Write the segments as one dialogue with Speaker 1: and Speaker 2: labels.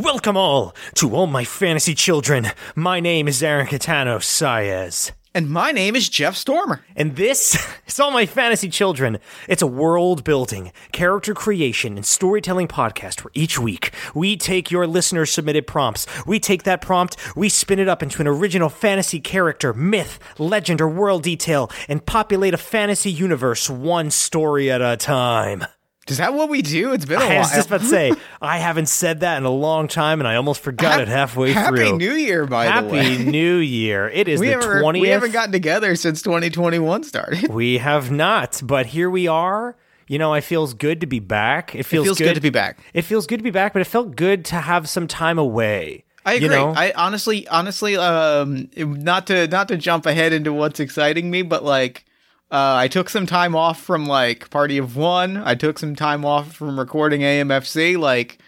Speaker 1: off.
Speaker 2: Hey, Aaron.
Speaker 1: Welcome all to all my fantasy children. My name is Aaron Catano Saez.
Speaker 2: And my name is Jeff Stormer.
Speaker 1: And this is All My Fantasy Children. It's a world building, character creation, and storytelling podcast where each week we take your listener submitted prompts. We take that prompt, we spin it up into an original fantasy character, myth, legend, or world detail, and populate a fantasy universe one story at a time.
Speaker 2: Is that what we do? It's been a
Speaker 1: I was
Speaker 2: while.
Speaker 1: just about to say, I haven't said that in a long time, and I almost forgot
Speaker 2: Hap-
Speaker 1: it halfway
Speaker 2: Happy
Speaker 1: through.
Speaker 2: Happy New Year, by the way. Happy.
Speaker 1: New Year! It is
Speaker 2: we,
Speaker 1: the
Speaker 2: haven't,
Speaker 1: twentieth.
Speaker 2: we haven't gotten together since 2021 started.
Speaker 1: We have not, but here we are. You know, it feels good to be back. It feels,
Speaker 2: feels good to be back.
Speaker 1: It feels good to be back, but it felt good to have some time away.
Speaker 2: I agree.
Speaker 1: You know?
Speaker 2: I honestly, honestly, um, not to not to jump ahead into what's exciting me, but like, uh, I took some time off from like Party of One. I took some time off from recording AMFC. Like,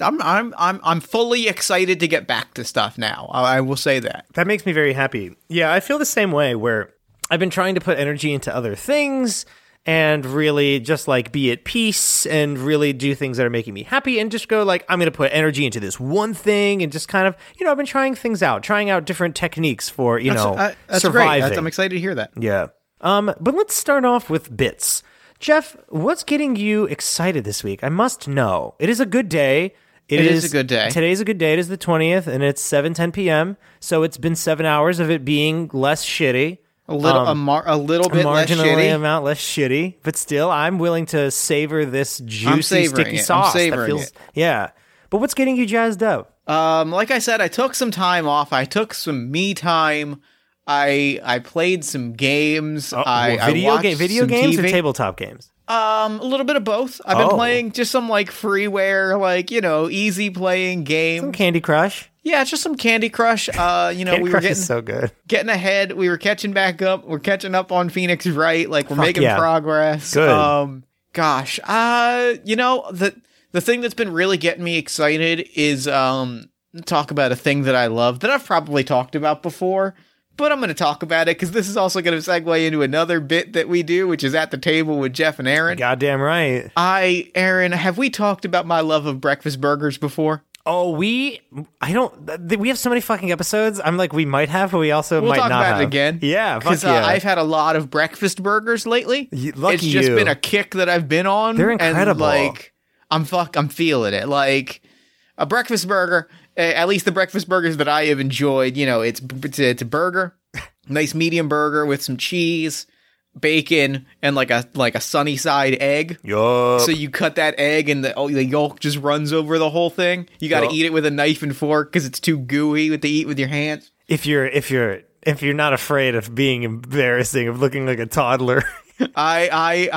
Speaker 2: I'm I'm I'm I'm fully excited to get back to stuff now. I, I will say that.
Speaker 1: that makes me very happy. Yeah, I feel the same way. Where I've been trying to put energy into other things and really just like be at peace and really do things that are making me happy and just go like I'm going to put energy into this one thing and just kind of you know I've been trying things out, trying out different techniques for you know
Speaker 2: uh, that's
Speaker 1: surviving.
Speaker 2: great. That's, I'm excited to hear that.
Speaker 1: Yeah. Um, but let's start off with bits. Jeff, what's getting you excited this week? I must know. It is a good day.
Speaker 2: It is a good day.
Speaker 1: Today's a good day. It is the 20th, and it's 7.10 p.m., so it's been seven hours of it being less shitty.
Speaker 2: A little,
Speaker 1: Um,
Speaker 2: a, mar- a little bit less
Speaker 1: marginally
Speaker 2: shitty.
Speaker 1: amount less shitty, but still, I'm willing to savor this juicy, sticky
Speaker 2: it. I'm
Speaker 1: sauce. that
Speaker 2: savoring
Speaker 1: feels,
Speaker 2: it.
Speaker 1: Yeah. But what's getting you jazzed up?
Speaker 2: Um, like I said, I took some time off. I took some me time. I I played some games. I,
Speaker 1: Oh, Well, video
Speaker 2: I
Speaker 1: game, video games or tabletop games?
Speaker 2: Um, a little bit of both. I've been
Speaker 1: Oh.
Speaker 2: playing just some like freeware, like you know, easy playing
Speaker 1: game.
Speaker 2: Some.
Speaker 1: Candy Crush.
Speaker 2: Yeah, just some Candy Crush. Uh, you know,
Speaker 1: Candy
Speaker 2: we were
Speaker 1: Crush
Speaker 2: getting
Speaker 1: is so good.
Speaker 2: getting ahead. We were catching back up. We're catching up on Phoenix Wright. Like we're
Speaker 1: Fuck
Speaker 2: making
Speaker 1: yeah.
Speaker 2: progress.
Speaker 1: Good.
Speaker 2: Um, gosh, uh, you know the the thing that's been really getting me excited is um talk about a thing that I love that I've probably talked about before. But I'm going to talk about it because this is also going to segue into another bit that we do, which is at the table with Jeff and Aaron.
Speaker 1: Goddamn right.
Speaker 2: I, Aaron, have we talked about my love of breakfast burgers before?
Speaker 1: Oh, we I don't th- we have so many fucking episodes. I'm like we might have, but we also
Speaker 2: We'll
Speaker 1: might
Speaker 2: talk
Speaker 1: not
Speaker 2: about
Speaker 1: have.
Speaker 2: it again.
Speaker 1: Yeah, fuck
Speaker 2: Because
Speaker 1: yeah.
Speaker 2: uh, I've had a lot of breakfast burgers lately.
Speaker 1: Y- lucky
Speaker 2: it's just
Speaker 1: you.
Speaker 2: been a kick that I've been on.
Speaker 1: They're
Speaker 2: And
Speaker 1: incredible.
Speaker 2: like I'm fuck, I'm feeling it. Like a breakfast burger. At least the breakfast burgers that I have enjoyed. You know, it's it's, it's a burger, nice medium burger with some cheese, bacon, and like a like a sunny side egg.
Speaker 1: Yup.
Speaker 2: So you cut that egg and the, oh, the yolk just runs over the whole thing. You got to
Speaker 1: Yup.
Speaker 2: eat it with a knife and fork because it's too gooey with to eat with your hands.
Speaker 1: if you're if you're if you're not afraid of being embarrassing of looking like a toddler.
Speaker 2: I, I,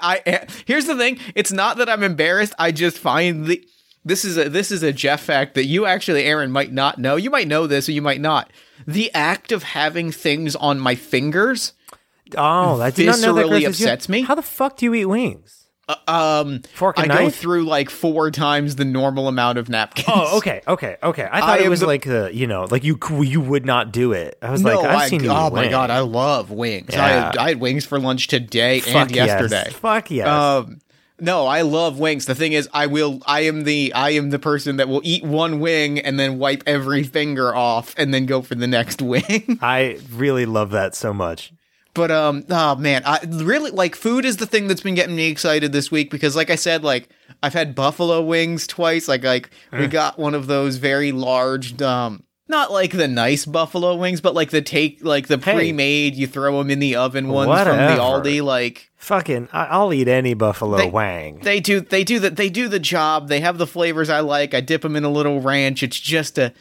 Speaker 2: I, I, here's the thing. It's not that I'm embarrassed. I just find the, this is a, this is a Jeff fact that you actually, Aaron, might not know. You might know this or you might not. The act of having things on my fingers,
Speaker 1: oh, I did not know that
Speaker 2: Viscerally
Speaker 1: grosses you-
Speaker 2: upsets me.
Speaker 1: How the fuck do you eat wings?
Speaker 2: um,
Speaker 1: Fork
Speaker 2: I
Speaker 1: and
Speaker 2: go
Speaker 1: knife?
Speaker 2: through like four times the normal amount of napkins.
Speaker 1: Oh, okay, okay, okay. I thought
Speaker 2: I
Speaker 1: it
Speaker 2: am
Speaker 1: was
Speaker 2: the-
Speaker 1: like the you know like you you would not do it. I was
Speaker 2: No,
Speaker 1: like I've
Speaker 2: I,
Speaker 1: seen you.
Speaker 2: oh
Speaker 1: eat
Speaker 2: my
Speaker 1: wings.
Speaker 2: god, I love wings. I,
Speaker 1: Yeah.
Speaker 2: had, I had wings for lunch today
Speaker 1: Fuck
Speaker 2: and
Speaker 1: yes.
Speaker 2: yesterday.
Speaker 1: Fuck yes.
Speaker 2: Um, no, I love wings. The thing is, I will. I am the. I am the person that will eat one wing and then wipe every finger off and then go for the next wing.
Speaker 1: I really love that so much.
Speaker 2: but um, oh man, I really like food is the thing that's been getting me excited this week because, like I said, like I've had buffalo wings twice. Like like we got one of those very large um. Not like the nice buffalo wings, but like the take, like the
Speaker 1: Hey.
Speaker 2: pre-made, you throw them in the oven ones from
Speaker 1: Whatever.
Speaker 2: the Aldi. Like
Speaker 1: Fucking, I'll eat any buffalo
Speaker 2: They-
Speaker 1: wang.
Speaker 2: They do. They do that. They do the job. They have the flavors I like. I dip them in a little ranch. It's just a.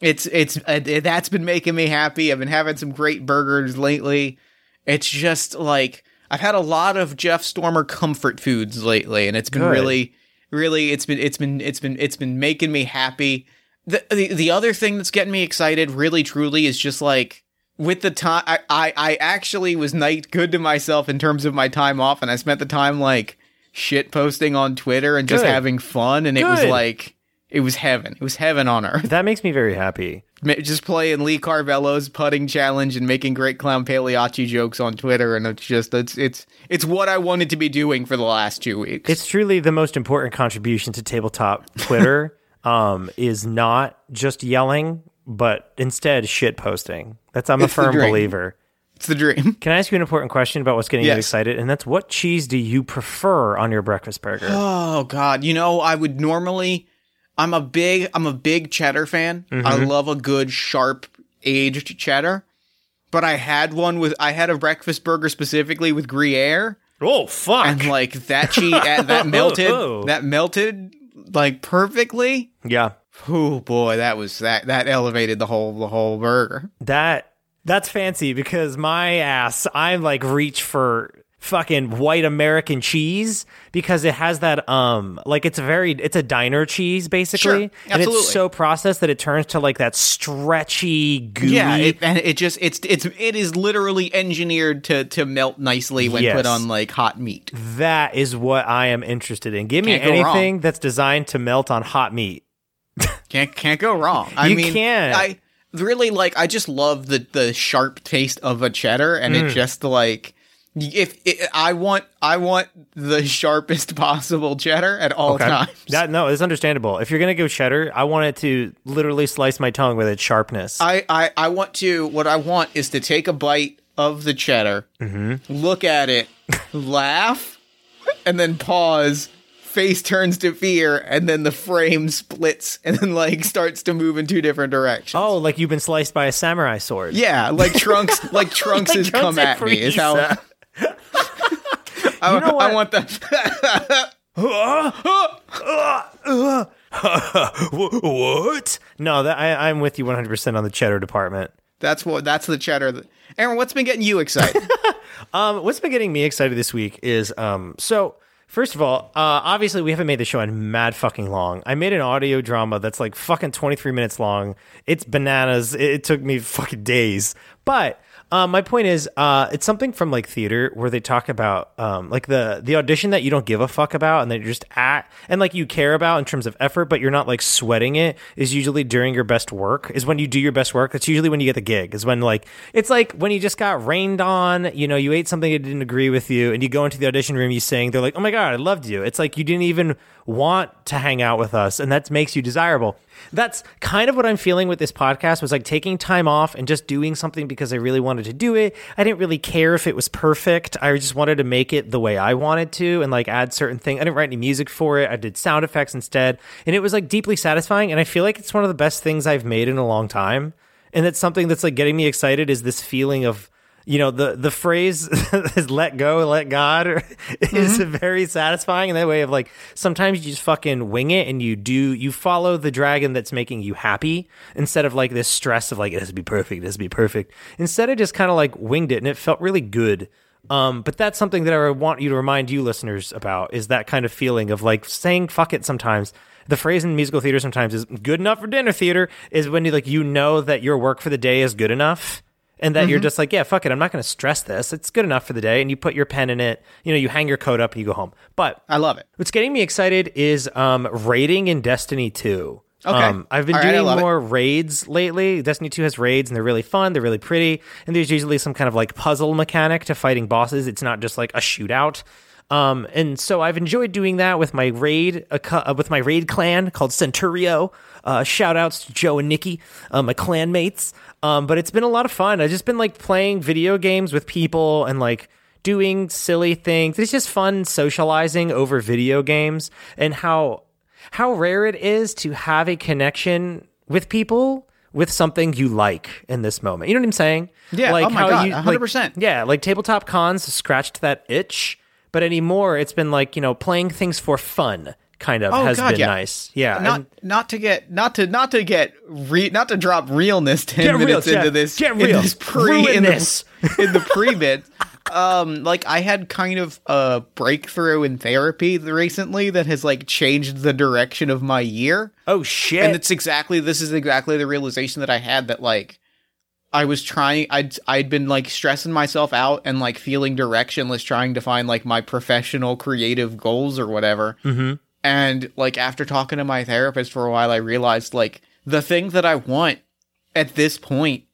Speaker 2: It's it's uh, that's been making me happy. I've been having some great burgers lately. It's just like I've had a lot of Jeff Stormer comfort foods lately, and it's been
Speaker 1: Good.
Speaker 2: really, really. It's been it's been it's been it's been making me happy. The, the the other thing that's getting me excited, really truly, is just like with the time. I, I I actually was night good to myself in terms of my time off, and I spent the time like shit posting on Twitter and just
Speaker 1: Good.
Speaker 2: having fun, and it was like it was heaven. It was heaven on earth.
Speaker 1: That makes me very happy.
Speaker 2: Just playing Lee Carvello's putting challenge and making great clown Pagliacci jokes on Twitter, and it's just it's it's it's what I wanted to be doing for the last two weeks.
Speaker 1: It's truly the most important contribution to tabletop Twitter. um, is not just yelling, but instead shit posting. That's I'm a
Speaker 2: It's the
Speaker 1: firm believer.
Speaker 2: It's the dream.
Speaker 1: Can I ask you an important question about what's getting you excited? And that's what cheese do you prefer on your breakfast burger?
Speaker 2: Oh God, you know I would normally. I'm a big I'm a big cheddar fan. I love a good sharp aged cheddar. But I had one with I had a breakfast burger specifically with Gruyere,
Speaker 1: oh fuck!
Speaker 2: and like that cheese that melted oh that melted like perfectly.
Speaker 1: yeah,
Speaker 2: Oh boy, that was that that elevated the whole the whole burger.
Speaker 1: that that's fancy because my ass, I like reach for fucking white American cheese because it has that um like it's a very it's a diner cheese basically
Speaker 2: Sure,
Speaker 1: and it's so processed that it turns to like that stretchy gooey
Speaker 2: Yeah, it, and it just it's it's it is literally engineered to to melt nicely when
Speaker 1: Yes.
Speaker 2: put on like hot meat.
Speaker 1: that is what I am interested in give me
Speaker 2: Can't
Speaker 1: anything that's designed to melt on hot meat
Speaker 2: Can't can't go wrong. I
Speaker 1: You
Speaker 2: mean,
Speaker 1: can't.
Speaker 2: I really like. I just love the the sharp taste of a cheddar, and
Speaker 1: Mm.
Speaker 2: it just like if it, I want I want the sharpest possible cheddar at all times.
Speaker 1: That no, it's understandable. If you're gonna go cheddar, I want it to literally slice my tongue with its sharpness.
Speaker 2: I, I I want to. What I want is to take a bite of the cheddar,
Speaker 1: Mm-hmm.
Speaker 2: look at it, laugh, and then pause. Face turns to fear, and then the frame splits, and then like starts to move in two different directions.
Speaker 1: oh, like you've been sliced by a samurai sword.
Speaker 2: Yeah, like Trunks, like Trunks
Speaker 1: Like
Speaker 2: has come at me. Is how. I,
Speaker 1: You know what?
Speaker 2: I want that.
Speaker 1: what? No, that I, I'm with you 100 percent on the cheddar department.
Speaker 2: that's what. That's the cheddar. That, Aaron, what's been getting you excited?
Speaker 1: Um, what's been getting me excited this week is um, so first of all, uh, obviously we haven't made the show in mad fucking long. I made an audio drama that's like fucking 23 minutes long. It's bananas. It, it took me fucking days, but. Um, my point is, uh, it's something from like theater where they talk about um, like the the audition that you don't give a fuck about and that you're just at and like you care about in terms of effort, but you're not like sweating it. Is usually during your best work. Is when you do your best work. That's usually when you get the gig. Is when like it's like when you just got rained on. You know, you ate something that didn't agree with you, and you go into the audition room. You sing. They're like, "Oh my god, I loved you." It's like you didn't even want to hang out with us, and that makes you desirable. That's kind of what I'm feeling with this podcast was like taking time off and just doing something because I really wanted to do it. I didn't really care if it was perfect. I just wanted to make it the way I wanted to and like add certain things. I didn't write any music for it. I did sound effects instead. And it was like deeply satisfying. And I feel like it's one of the best things I've made in a long time. And that's something that's like getting me excited is this feeling of you know the the phrase is let go let god is very satisfying in that way of like sometimes you just fucking wing it and you do you follow the dragon that's making you happy instead of like this stress of like it has to be perfect it has to be perfect. Instead i just kind of like winged it and it felt really good. Um, but that's something that I want you to remind you listeners about is that kind of feeling of like saying fuck it sometimes. The phrase in musical theater sometimes is good enough for dinner theater is when you like you know that your work for the day is good enough and that you're just like, yeah, fuck it, I'm not going to stress this. It's good enough for the day and you put your pen in it, you know, you hang your coat up and you go home. But
Speaker 2: I love it.
Speaker 1: What's getting me excited is um, raiding in Destiny 2.
Speaker 2: Okay.
Speaker 1: Um, I've been
Speaker 2: All right,
Speaker 1: doing
Speaker 2: it.
Speaker 1: more raids lately. Destiny 2 has raids and they're really fun. They're really pretty. And there's usually some kind of like puzzle mechanic to fighting bosses. It's not just like a shootout. Um, and so I've enjoyed doing that with my raid, uh, with my raid clan called Centurio. Uh, shout outs to Joe and Nikki, uh, my clan mates. Um, but it's been a lot of fun. I've just been like playing video games with people and like doing silly things. It's just fun socializing over video games and how how rare it is to have a connection with people with something you like in this moment. You know what I'm saying?
Speaker 2: Yeah.
Speaker 1: Like
Speaker 2: Oh my
Speaker 1: how
Speaker 2: God,
Speaker 1: you-
Speaker 2: 100%.
Speaker 1: like- yeah, like tabletop cons scratched that itch, but anymore it's been like, you know, playing things for fun kind of
Speaker 2: Oh,
Speaker 1: has
Speaker 2: God,
Speaker 1: been
Speaker 2: yeah.
Speaker 1: nice. Yeah.
Speaker 2: Not
Speaker 1: and-
Speaker 2: not to get not to not to get re, not to drop realness ten
Speaker 1: Get real,
Speaker 2: minutes into
Speaker 1: Jeff.
Speaker 2: this
Speaker 1: Get
Speaker 2: in
Speaker 1: real.
Speaker 2: this pre in
Speaker 1: this.
Speaker 2: the in the pre bit. Um, like I had kind of a breakthrough in therapy recently that has like changed the direction of my year.
Speaker 1: oh shit.
Speaker 2: and it's exactly this is exactly the realization that I had that like I was trying I'd I'd been like stressing myself out and like feeling directionless trying to find like my professional creative goals or whatever. Mm-hmm. And like after talking to my therapist for a while, I realized like the thing that I want at this point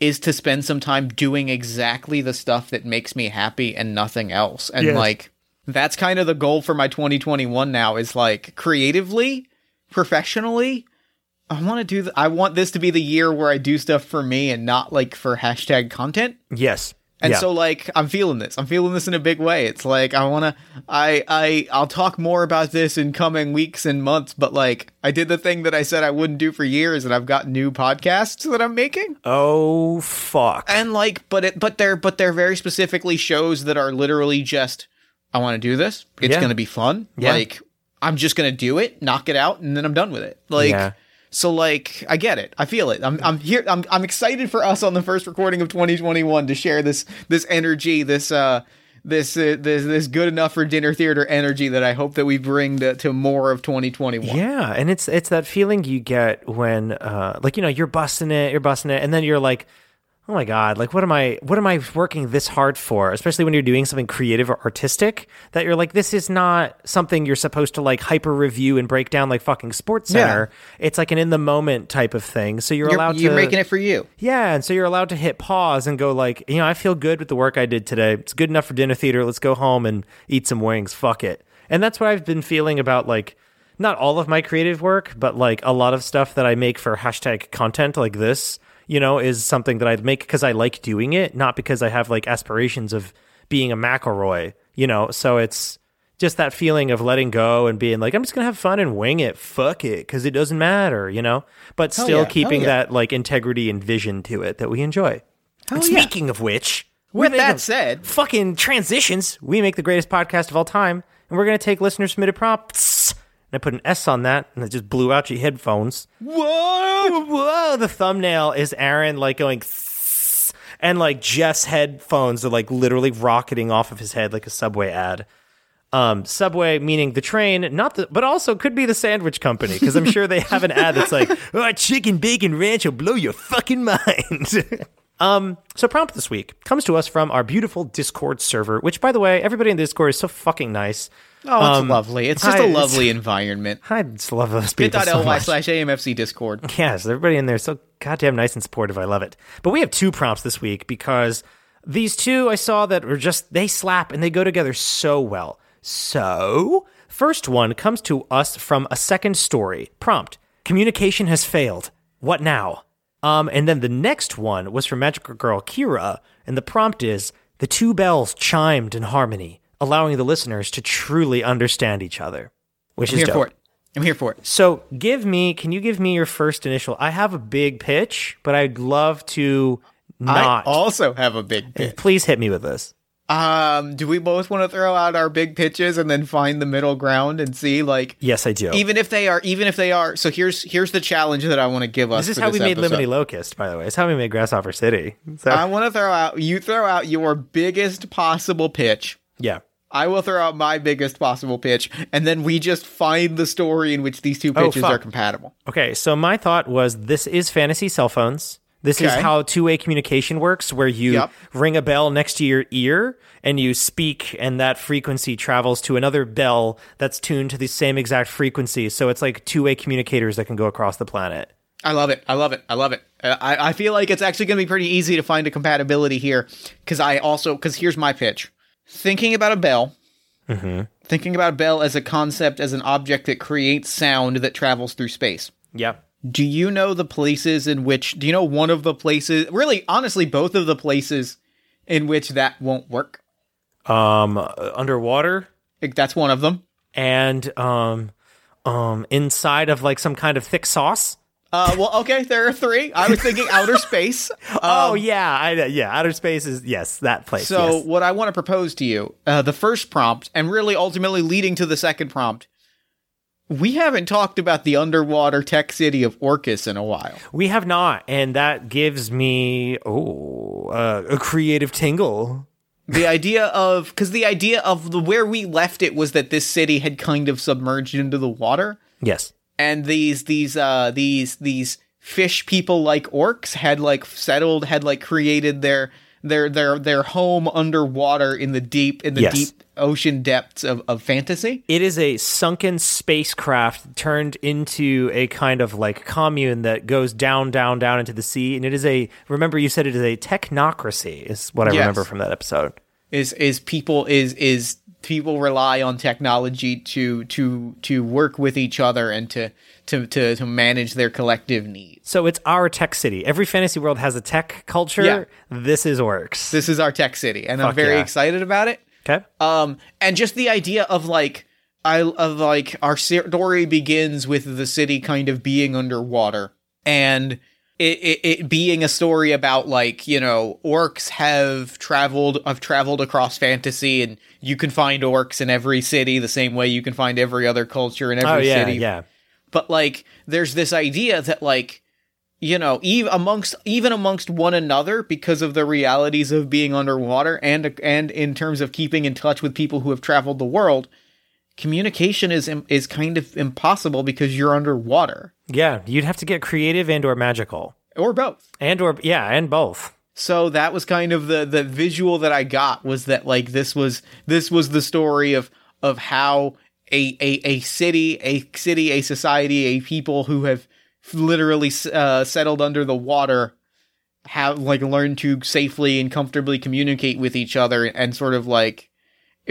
Speaker 2: is to spend some time doing exactly the stuff that makes me happy and nothing else. And
Speaker 1: Yes.
Speaker 2: like that's kind of the goal for my 2021 now is like creatively, professionally, I want to do th- I want this to be the year where I do stuff for me and not like for hashtag content.
Speaker 1: Yes.
Speaker 2: And
Speaker 1: yeah.
Speaker 2: so like I'm feeling this. I'm feeling this in a big way. It's like I want to I I I'll talk more about this in coming weeks and months, but like I did the thing that I said I wouldn't do for years and I've got new podcasts that I'm making.
Speaker 1: oh fuck.
Speaker 2: And like but it but they're but they're very specifically shows that are literally just I want to do this. It's
Speaker 1: Yeah.
Speaker 2: going to be fun.
Speaker 1: Yeah.
Speaker 2: Like I'm just going to do it, knock it out and then I'm done with it. Like
Speaker 1: Yeah.
Speaker 2: So like I get it. I feel it. I'm I'm here I'm I'm excited for us on the first recording of 2021 to share this this energy, this uh this uh, this this good enough for dinner theater energy that I hope that we bring to, to more of 2021.
Speaker 1: Yeah, and it's it's that feeling you get when uh like you know, you're busting it, you're busting it, and then you're like, "Oh my god, like what am I what am I working this hard for?" Especially when you're doing something creative or artistic that you're like this is not something you're supposed to like hyper review and break down like fucking Sports
Speaker 2: Yeah.
Speaker 1: Center. It's like an in the moment type of thing. So you're,
Speaker 2: You're,
Speaker 1: allowed
Speaker 2: you're
Speaker 1: to
Speaker 2: making it for you.
Speaker 1: Yeah, and so you're allowed to hit pause and go like, you know, I feel good with the work I did today. It's good enough for dinner theater. Let's go home and eat some wings. Fuck it. And that's what I've been feeling about like not all of my creative work, but like a lot of stuff that I make for hashtag content like this, you know, is something that I'd make because I like doing it, not because I have like aspirations of being a McElroy, you know. So it's just that feeling of letting go and being like, I'm just gonna have fun and wing it. Fuck it, because it doesn't matter, you know. But
Speaker 2: Hell
Speaker 1: still
Speaker 2: yeah,
Speaker 1: keeping
Speaker 2: yeah.
Speaker 1: that like integrity and vision to it that we enjoy. And
Speaker 2: yeah.
Speaker 1: speaking of which,
Speaker 2: With that said-
Speaker 1: fucking transitions. We make the greatest podcast of all time, and we're gonna take listener submitted prompts. And I put an S on that, and it just blew out your headphones.
Speaker 2: Whoa!
Speaker 1: Whoa! The thumbnail is Aaron like going, and like Jeff's headphones are like literally rocketing off of his head like a subway ad. Um, subway meaning the train, not the, but also could be the sandwich company because I'm sure they have an ad that's like, "Oh, chicken bacon ranch will blow your fucking mind." Um, so prompt this week comes to us from our beautiful Discord server, which by the way, everybody in the Discord is so fucking nice.
Speaker 2: Oh, it's
Speaker 1: Um,
Speaker 2: lovely. It's just
Speaker 1: hi,
Speaker 2: a lovely environment.
Speaker 1: I just love those people so
Speaker 2: Bit.ly
Speaker 1: much.
Speaker 2: slash AMFC Discord.
Speaker 1: Yes, everybody in there is so goddamn nice and supportive. I love it. But we have two prompts this week because these two I saw that are just they slap and they go together so well. So, first one comes to us from a second story. Prompt: Communication has failed. What now? Um, and then the next one was from Magical Girl Kira, and the prompt is: The two bells chimed in harmony, allowing the listeners to truly understand each other. Which
Speaker 2: I'm
Speaker 1: is
Speaker 2: here
Speaker 1: dope.
Speaker 2: for it. I'm here for it.
Speaker 1: So give me, can you give me your first initial? I have a big pitch, but I'd love to not.
Speaker 2: I also have a big pitch.
Speaker 1: Please hit me with this.
Speaker 2: Um, do we both want to throw out our big pitches and then find the middle ground and see like
Speaker 1: Yes, I do.
Speaker 2: even if they are even if they are so here's here's the challenge that I want to give us.
Speaker 1: this is how we made
Speaker 2: episode.
Speaker 1: Limity Locust, by the way. It's how we made Grasshopper City. So,
Speaker 2: I want to throw out you throw out your biggest possible pitch.
Speaker 1: yeah.
Speaker 2: I will throw out my biggest possible pitch, and then we just find the story in which these two pitches
Speaker 1: fuck.
Speaker 2: are compatible.
Speaker 1: Okay, so my thought was this is fantasy cell phones. This is how two way communication works, where you
Speaker 2: Yep.
Speaker 1: ring a bell next to your ear and you speak, and that frequency travels to another bell that's tuned to the same exact frequency. So it's like two way communicators that can go across the planet.
Speaker 2: I love it. I love it. I love it. Uh, I, I feel like it's actually going to be pretty easy to find a compatibility here because I also because here's my pitch: thinking about a bell, thinking about a bell as a concept, as an object that creates sound that travels through space.
Speaker 1: Yep.
Speaker 2: Do you know the places in which? Do you know one of the places? Really, honestly, both of the places in which that won't work.
Speaker 1: Um, underwater
Speaker 2: That's one of them.
Speaker 1: and um, um, inside of like some kind of thick sauce.
Speaker 2: Uh, well, okay, there are three. I was thinking outer space.
Speaker 1: oh yeah, I, yeah. Outer space is yes, that place.
Speaker 2: So,
Speaker 1: yes.
Speaker 2: what I want to propose to you, uh, the first prompt, and really ultimately leading to the second prompt, we haven't talked about the underwater tech city of Orcus in a while.
Speaker 1: we have not, and that gives me oh uh, a creative tingle.
Speaker 2: The idea of, because the idea of the where we left it was that this city had kind of submerged into the water,
Speaker 1: Yes.
Speaker 2: and these these uh these these fish people like orcs had like settled, had like created their their their their home underwater in the deep in the
Speaker 1: Yes.
Speaker 2: deep ocean depths of, of fantasy.
Speaker 1: It is a sunken spacecraft turned into a kind of like commune that goes down, down, down into the sea. And it is a, remember you said it is a technocracy, is what I
Speaker 2: Yes.
Speaker 1: remember from that episode.
Speaker 2: Is is people is is people rely on technology to to to work with each other and to to to, to manage their collective needs.
Speaker 1: So it's our tech city. Every fantasy world has a tech culture.
Speaker 2: Yeah.
Speaker 1: This is Orcus.
Speaker 2: This is our tech city, and I'm very
Speaker 1: yeah.
Speaker 2: excited about it.
Speaker 1: okay.
Speaker 2: Um, and just the idea of like, I of like our story begins with the city kind of being underwater, and it, it, it being a story about like you know orcs have traveled have traveled across fantasy, and you can find orcs in every city the same way you can find every other culture in every
Speaker 1: oh, yeah,
Speaker 2: city
Speaker 1: yeah.
Speaker 2: But like there's this idea that like you know even amongst even amongst one another because of the realities of being underwater and and in terms of keeping in touch with people who have traveled the world communication is is kind of impossible because you're underwater
Speaker 1: Yeah, you'd have to get creative and or magical.
Speaker 2: or both
Speaker 1: And or, yeah, and both.
Speaker 2: so that was kind of the the visual that I got was that like this was this was the story of of how a a, a city a city a society a people who have literally uh, settled under the water have like learned to safely and comfortably communicate with each other and sort of like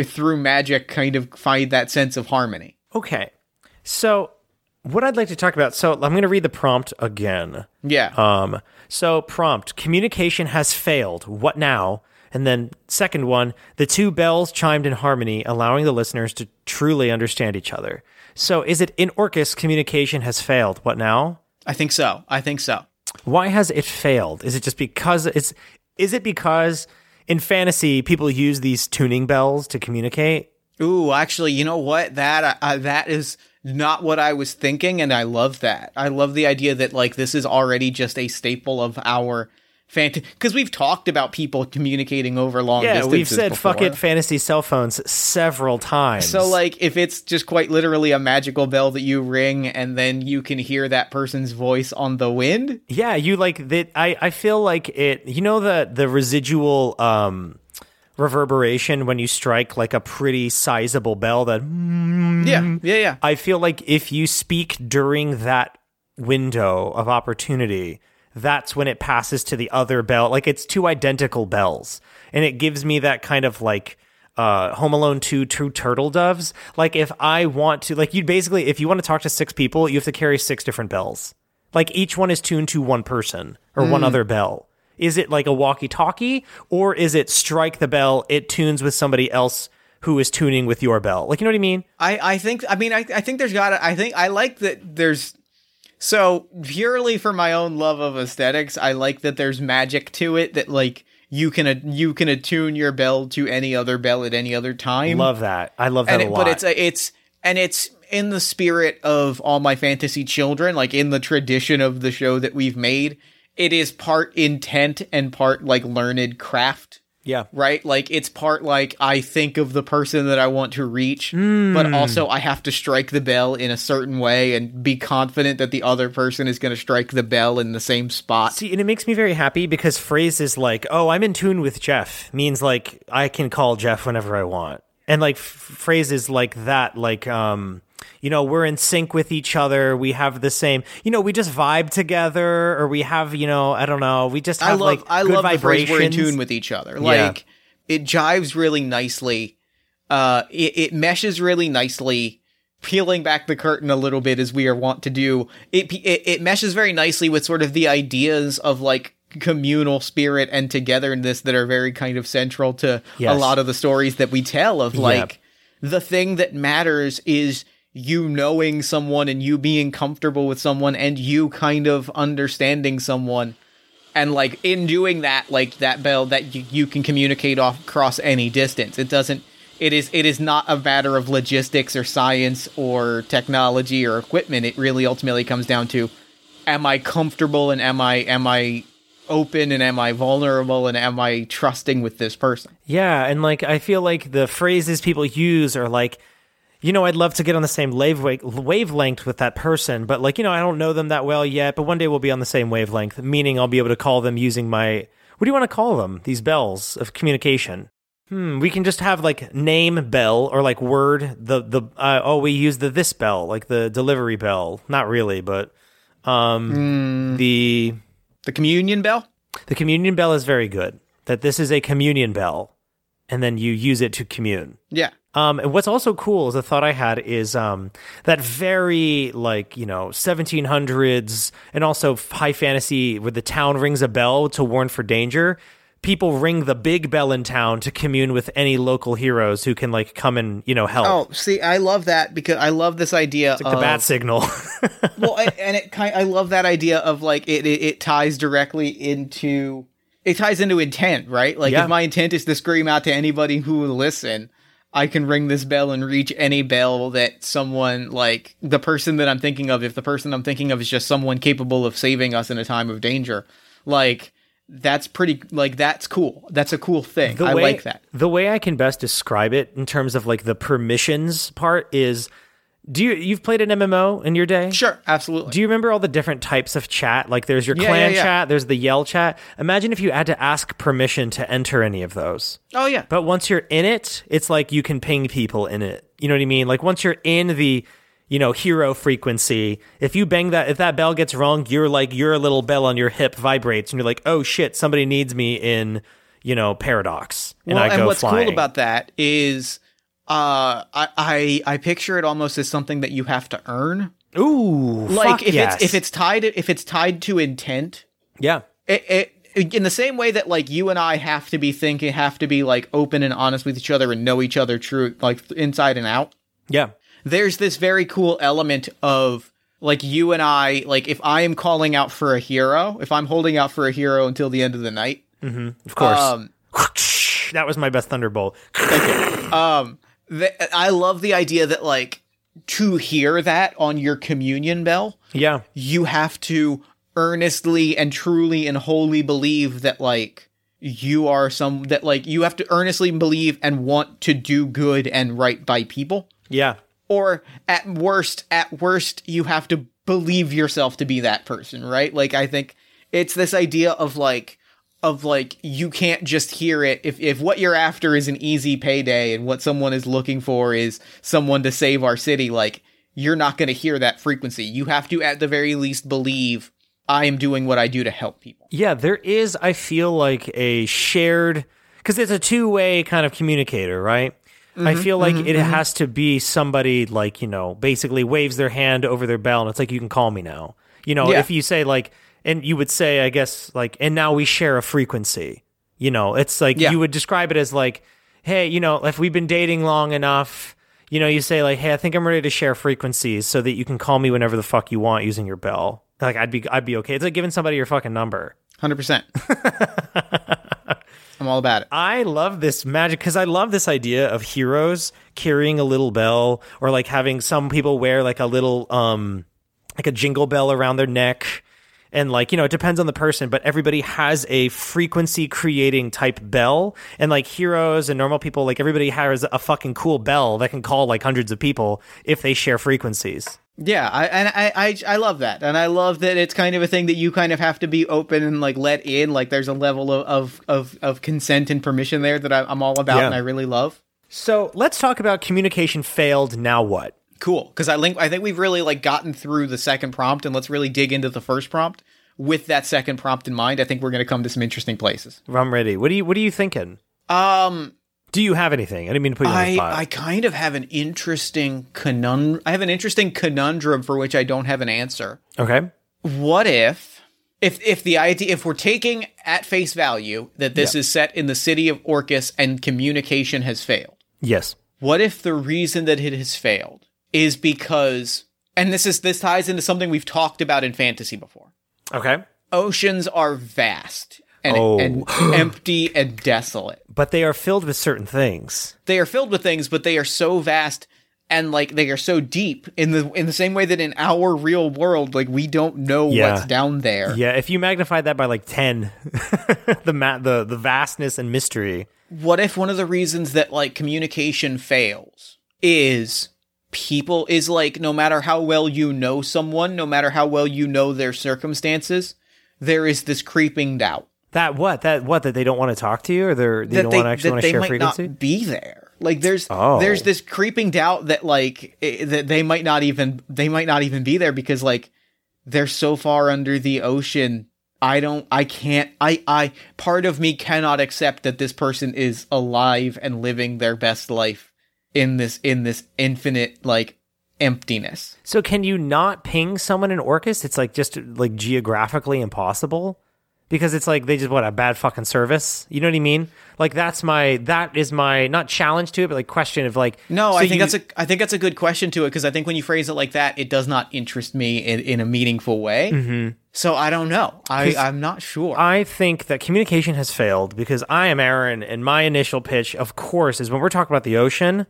Speaker 2: through magic kind of find that sense of harmony.
Speaker 1: Okay. So, what I'd like to talk about, so I'm going to read the prompt again.
Speaker 2: Yeah.
Speaker 1: Um, so prompt communication has failed. What now? And then second one, the two bells chimed in harmony, allowing the listeners to truly understand each other. So is it in Orcus communication has failed? What now?
Speaker 2: I think so. I think so.
Speaker 1: Why has it failed? Is it just because it's is it because in fantasy people use these tuning bells to communicate?
Speaker 2: Ooh, actually, you know what? That uh, that is not what I was thinking, and I love that. I love the idea that like this is already just a staple of our fantasy because we've talked about people communicating over long
Speaker 1: Yeah,
Speaker 2: distances.
Speaker 1: we've said fuck it fantasy cell phones several times.
Speaker 2: So like if it's just quite literally a magical bell that you ring and then you can hear that person's voice on the wind.
Speaker 1: Yeah, you like that. I I feel like it. You know the the residual um reverberation when you strike like a pretty sizable bell. That
Speaker 2: Yeah, yeah, yeah.
Speaker 1: I feel like if you speak during that window of opportunity, that's when it passes to the other bell. Like it's two identical bells, and it gives me that kind of like uh, Home Alone 2 True Turtle Doves. Like if I want to, like you'd basically, if you want to talk to six people, you have to carry six different bells. Like each one is tuned to one person or one other bell. Is it like a walkie talkie or is it strike the bell, it tunes with somebody else who is tuning with your bell? Like, you know what I mean?
Speaker 2: I, I think I mean I, I think there's got to I think I like that there's so purely for my own love of aesthetics I like that there's magic to it that like you can a- you can attune your bell to any other bell at any other time
Speaker 1: Love that. I love that
Speaker 2: and
Speaker 1: a
Speaker 2: it,
Speaker 1: lot.
Speaker 2: but it's it's and it's in the spirit of all my fantasy children like in the tradition of the show that we've made it is part intent and part like learned craft
Speaker 1: yeah.
Speaker 2: right? Like it's part like I think of the person that I want to reach,
Speaker 1: Hmm.
Speaker 2: but also I have to strike the bell in a certain way and be confident that the other person is going to strike the bell in the same spot.
Speaker 1: See, and it makes me very happy because phrases like, oh, I'm in tune with Jeff means like I can call Jeff whenever I want. And like f- phrases like that, like, um, you know, we're in sync with each other. We have the same, you know, we just vibe together or we have, you know, I don't know, we just
Speaker 2: I
Speaker 1: have
Speaker 2: love
Speaker 1: like
Speaker 2: I
Speaker 1: good
Speaker 2: love
Speaker 1: vibrations.
Speaker 2: we're in tune with each other.
Speaker 1: Yeah.
Speaker 2: Like it jives really nicely. Uh, it, it meshes really nicely. Peeling back the curtain a little bit as we are wont to do, it, it it meshes very nicely with sort of the ideas of like communal spirit and togetherness that are very kind of central to
Speaker 1: Yes.
Speaker 2: a lot of the stories that we tell of like the thing that matters is you knowing someone and you being comfortable with someone and you kind of understanding someone. And like in doing that like that bell that you, you can communicate off across any distance. It doesn't it is it is not a matter of logistics or science or technology or equipment. It really ultimately comes down to am i comfortable and am i am i open and am i vulnerable and am i trusting with this person?
Speaker 1: Yeah, and like I feel like the phrases people use are like, you know, I'd love to get on the same wavelength with that person, but like, you know, I don't know them that well yet, but one day we'll be on the same wavelength, meaning I'll be able to call them using my what do you want to call them? These bells of communication. Hmm, we can just have like name bell or like word the the uh, oh we use the this bell like the delivery bell. Not really, but um the
Speaker 2: The communion bell?
Speaker 1: the communion bell is very good. That this is a communion bell, and then you use it to commune.
Speaker 2: Yeah.
Speaker 1: Um, and what's also cool is a thought I had is um, that very like you know 1700s and also high fantasy where the town rings a bell to warn for danger. People ring the big bell in town to commune with any local heroes who can like come and you know help.
Speaker 2: Oh, see, I love that because I love this idea
Speaker 1: Like the bat signal.
Speaker 2: well, I, and it kind I love that idea of like it, it it ties directly into it ties into intent, right? Like
Speaker 1: Yeah.
Speaker 2: if my intent is to scream out to anybody who will listen, I can ring this bell and reach any bell that someone like the person that I'm thinking of. If the person I'm thinking of is just someone capable of saving us in a time of danger, like that's pretty like that's cool. That's a cool thing. I
Speaker 1: way,
Speaker 2: like that.
Speaker 1: The way I can best describe it in terms of like the permissions part is do you you've played an MMO in your day?
Speaker 2: Sure, absolutely.
Speaker 1: Do you remember all the different types of chat? Like there's your
Speaker 2: Yeah,
Speaker 1: clan
Speaker 2: yeah, yeah.
Speaker 1: chat, there's the yell chat. Imagine if you had to ask permission to enter any of those.
Speaker 2: oh yeah.
Speaker 1: But once you're in it, it's like you can ping people in it. You know what I mean? Like once you're in the, you know, hero frequency, if you bang that, if that bell gets wrong, you're like, your little bell on your hip vibrates and you're like, oh shit, somebody needs me in, you know, Paradox. And
Speaker 2: well,
Speaker 1: I go
Speaker 2: and what's
Speaker 1: flying.
Speaker 2: cool about that is uh I, I I picture it almost as something that you have to earn.
Speaker 1: Ooh,
Speaker 2: Like
Speaker 1: fuck
Speaker 2: if
Speaker 1: yes.
Speaker 2: it's if it's tied if it's tied to intent,
Speaker 1: yeah.
Speaker 2: it, it in the same way that like you and I have to be thinking have to be like open and honest with each other and know each other true like inside and out.
Speaker 1: Yeah.
Speaker 2: There's this very cool element of like you and I like if I am calling out for a hero, if I'm holding out for a hero until the end of the night, Mm-hmm.
Speaker 1: Of course.
Speaker 2: um
Speaker 1: that was my best thunderbolt.
Speaker 2: um I love the idea that like to hear that on your communion bell,
Speaker 1: yeah.
Speaker 2: you have to earnestly and truly and wholly believe that like you are some that like you have to earnestly believe and want to do good and right by people
Speaker 1: Yeah.
Speaker 2: or at worst at worst you have to believe yourself to be that person right like i think it's this idea of like of like you can't just hear it if if what you're after is an easy payday and what someone is looking for is someone to save our city like you're not going to hear that frequency you have to at the very least believe i am doing what i do to help people
Speaker 1: Yeah, there is, I feel like a shared, because it's a two way kind of communicator, right? I mm-hmm. feel like mm-hmm. it mm-hmm. has to be somebody like, you know, basically waves their hand over their bell and it's like, you can call me now. You know,
Speaker 2: Yeah.
Speaker 1: if you say like, and you would say, I guess, like, and now we share a frequency, you know, it's like,
Speaker 2: Yeah.
Speaker 1: you would describe it as like, hey, you know, if we've been dating long enough, you know, you say like, hey, I think I'm ready to share frequencies so that you can call me whenever the fuck you want using your bell. Like, I'd be, I'd be okay. It's like giving somebody your fucking number.
Speaker 2: 100% i'm all about it
Speaker 1: I love this magic because I love this idea of heroes carrying a little bell or like having some people wear like a little um like a jingle bell around their neck and like you know it depends on the person but everybody has a frequency creating type bell and like heroes and normal people like everybody has a fucking cool bell that can call like hundreds of people if they share frequencies
Speaker 2: Yeah, I and I, I I love that, and I love that it's kind of a thing that you kind of have to be open and like let in. Like there's a level of of of, of consent and permission there that I, I'm all about,
Speaker 1: Yeah.
Speaker 2: and I really love.
Speaker 1: so let's talk about communication failed now what
Speaker 2: Cool, because I think I think we've really like gotten through the second prompt, and let's really dig into the first prompt with that second prompt in mind. I think we're going to come to some interesting places.
Speaker 1: i'm ready what are you what are you thinking
Speaker 2: Um,
Speaker 1: do you have anything i didn't mean to put you on the
Speaker 2: I
Speaker 1: spot
Speaker 2: I kind of have an interesting conundrum. I have an interesting conundrum for which I don't have an answer.
Speaker 1: okay
Speaker 2: what if if if the idea if we're taking at face value that this is set in the city of Orcus and communication has failed
Speaker 1: yes
Speaker 2: what if the reason that it has failed is because and this is this ties into something we've talked about in fantasy before
Speaker 1: Okay.
Speaker 2: oceans are vast and,
Speaker 1: Oh.
Speaker 2: and empty and desolate
Speaker 1: But they are filled with certain things.
Speaker 2: they are filled with things but they are so vast and like they are so deep in the in the same way that in our real world like we don't know
Speaker 1: Yeah.
Speaker 2: what's down there
Speaker 1: Yeah, if you magnify that by like 10, the ma- the the vastness and mystery.
Speaker 2: what if one of the reasons that like communication fails is people is like no matter how well you know someone no matter how well you know their circumstances there is this creeping doubt
Speaker 1: That what? That what? That they don't want to talk to you, or they're, they
Speaker 2: that
Speaker 1: don't
Speaker 2: they,
Speaker 1: want to actually want to share
Speaker 2: might
Speaker 1: frequency.
Speaker 2: not be there. Like there's
Speaker 1: Oh.
Speaker 2: there's this creeping doubt that like i- that they might not even they might not even be there because like they're so far under the ocean. I don't I can't I I part of me cannot accept that this person is alive and living their best life in this in this infinite like emptiness.
Speaker 1: So can you not ping someone in Orcus? It's like just like geographically impossible because it's like they just what a bad fucking service. You know what I mean? Like that's my that is my not challenge to it, but like question of like
Speaker 2: No,
Speaker 1: so
Speaker 2: I think
Speaker 1: you-
Speaker 2: that's a I think that's a good question to it because I think when you phrase it like that, it does not interest me in, in a meaningful way. Mm-hmm. So I don't know. I I'm not sure.
Speaker 1: I think that communication has failed because I am Aaron, and my initial pitch, of course, is when we're talking about the ocean,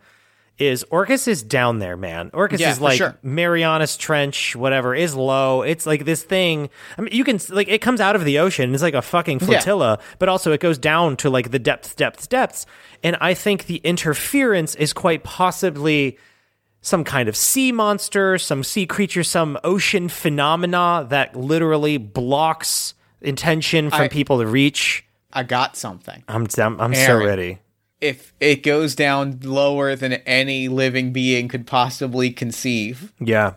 Speaker 1: is Orcus is down there, man. Orcus
Speaker 2: Yeah,
Speaker 1: is like
Speaker 2: sure.
Speaker 1: Marianas Trench, whatever, is low. It's like this thing. I mean, you can like it comes out of the ocean. It's like a fucking flotilla, but also it goes down to like the depths, depths, depths. And I think the interference is quite possibly some kind of sea monster, some sea creature, some ocean phenomena that literally blocks intention from
Speaker 2: I-
Speaker 1: people to reach.
Speaker 2: I got something.
Speaker 1: I'm I'm, I'm so ready.
Speaker 2: If it goes down lower than any living being could possibly conceive,
Speaker 1: Yeah.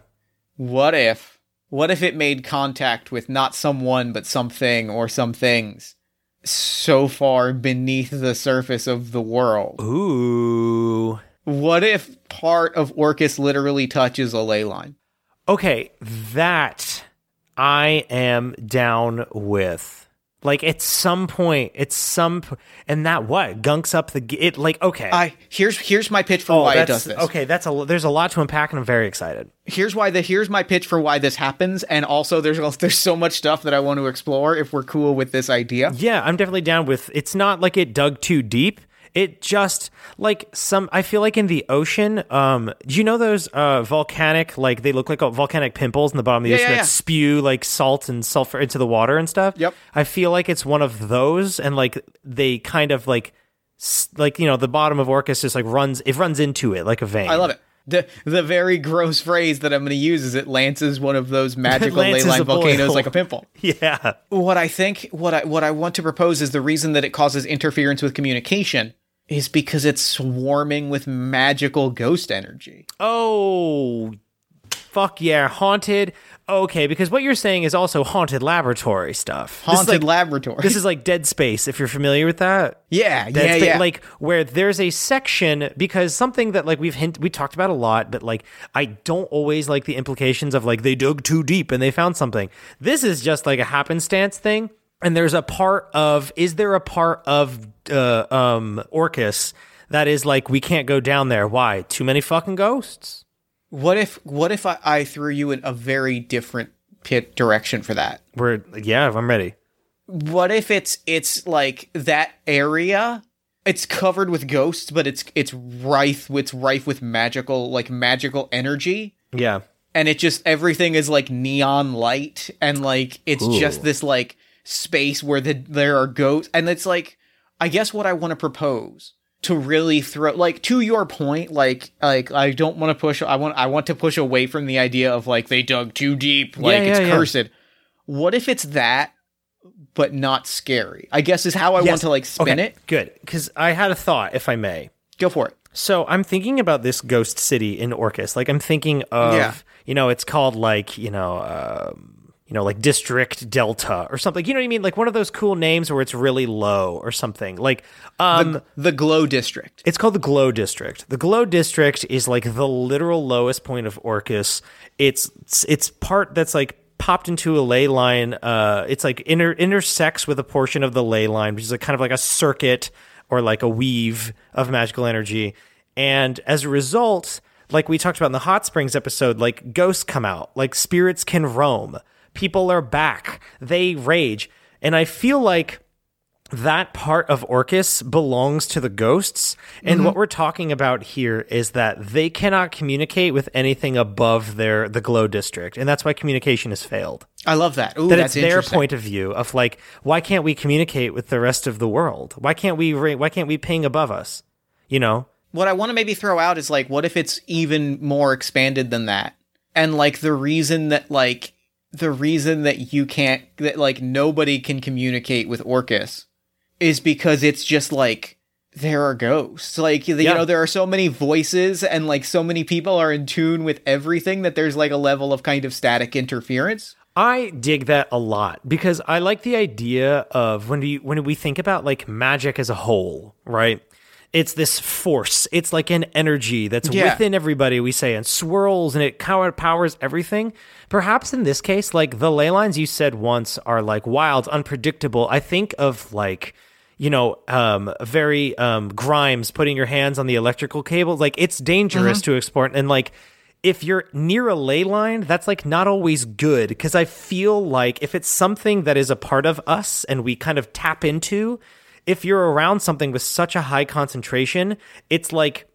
Speaker 2: what if what if it made contact with not someone but something or some things so far beneath the surface of the world?
Speaker 1: Ooh.
Speaker 2: What if part of Orcus literally touches a ley line?
Speaker 1: Okay, that I am down with. Like at some point, at some p- and that what gunks up the g- it like okay.
Speaker 2: I here's here's my pitch for oh, why it
Speaker 1: Oh, that's
Speaker 2: does this.
Speaker 1: okay. That's a there's a lot to unpack, and I'm very excited.
Speaker 2: here's why the here's my pitch for why this happens and also there's there's so much stuff that I want to explore if we're cool with this idea.
Speaker 1: Yeah, I'm definitely down with. It's not like it dug too deep. It just like some. I feel like in the ocean. Um, do you know those uh volcanic like they look like volcanic pimples in the bottom of the
Speaker 2: Yeah,
Speaker 1: ocean
Speaker 2: yeah,
Speaker 1: that
Speaker 2: yeah.
Speaker 1: spew like salt and sulfur into the water and stuff?
Speaker 2: Yep.
Speaker 1: I feel like it's one of those, and like they kind of like like you know the bottom of Orcus just like runs. It runs into it like a vein.
Speaker 2: I love it. The the very gross phrase that I'm going to use is it lances one of those magical ley line volcanoes
Speaker 1: hole.
Speaker 2: like a pimple.
Speaker 1: Yeah.
Speaker 2: What I think what I what I want to propose is the reason that it causes interference with communication is because it's swarming with magical ghost energy.
Speaker 1: Oh, fuck yeah, haunted. Okay, because what you're saying is also haunted laboratory stuff. This
Speaker 2: Haunted
Speaker 1: like-
Speaker 2: laboratory.
Speaker 1: This is like Dead Space, if you're familiar with that.
Speaker 2: yeah,
Speaker 1: Dead
Speaker 2: yeah,
Speaker 1: Space,
Speaker 2: yeah.
Speaker 1: Like where there's a section because something that like we've hint we talked about a lot, but like I don't always like the implications of like they dug too deep and they found something. This is just like a happenstance thing. And there's a part of is there a part of uh, um Orcus that is like we can't go down there? Why? Too many fucking ghosts.
Speaker 2: what if what if I, I threw you in a very different pit direction for that?
Speaker 1: We're yeah, I'm ready.
Speaker 2: what if it's it's like that area it's covered with ghosts but it's it's rife it's rife with magical like magical energy
Speaker 1: Yeah.
Speaker 2: and it just everything is like neon light and like it's just this like space where the there are ghosts and it's like i guess what i want to propose to really throw like to your point like like i don't want to push i want i want to push away from the idea of like they dug too deep like
Speaker 1: yeah,
Speaker 2: it's
Speaker 1: yeah.
Speaker 2: cursed what if it's that but not scary i guess is how i want to like spin
Speaker 1: Okay,
Speaker 2: it
Speaker 1: Good. Because I had a thought, if I may.
Speaker 2: go for it
Speaker 1: So I'm thinking about this ghost city in Orcus. Like I'm thinking of,
Speaker 2: Yeah.
Speaker 1: you know, it's called like, you know, um, you know, like District Delta or something. You know what I mean? Like one of those cool names where it's really low or something. Like, um,
Speaker 2: the, the glow district
Speaker 1: it's called the Glow District. The Glow District is like the literal lowest point of Orcus. It's it's part that's like popped into a ley line. Uh, it's like inter- intersects with a portion of the ley line, which is like kind of like a circuit or like a weave of magical energy. And as a result, like we talked about in the Hot Springs episode, like ghosts come out, like spirits can roam. People are back. They rage. And I feel like that part of Orcus belongs to the ghosts. And mm-hmm. what we're talking about here is that they cannot communicate with anything above their the glow district. And that's why communication has failed.
Speaker 2: i love that Ooh,
Speaker 1: That
Speaker 2: that's
Speaker 1: it's their point of view of like, why can't we communicate with the rest of the world? Why can't we ra- why can't we ping above us? You know?
Speaker 2: what I want to maybe throw out is like, what if it's even more expanded than that? And like the reason that like the reason that you can't that like nobody can communicate with Orcus is because it's just like there are ghosts. Like you
Speaker 1: Yeah.
Speaker 2: know, there are so many voices and like so many people are in tune with everything that there's like a level of kind of static interference.
Speaker 1: I dig that a lot because I like the idea of when we when we think about like magic as a whole, right? It's this force. It's like an energy that's
Speaker 2: Yeah.
Speaker 1: within everybody, we say, and swirls and it powers everything. Perhaps in this case, like the ley lines you said once are like wild, unpredictable. I think of like you know, um, very um, Grimes putting your hands on the electrical cable. Like it's dangerous to export, and like if you're near a ley line, that's like not always good because I feel like if it's something that is a part of us and we kind of tap into, if you're around something with such a high concentration, it's like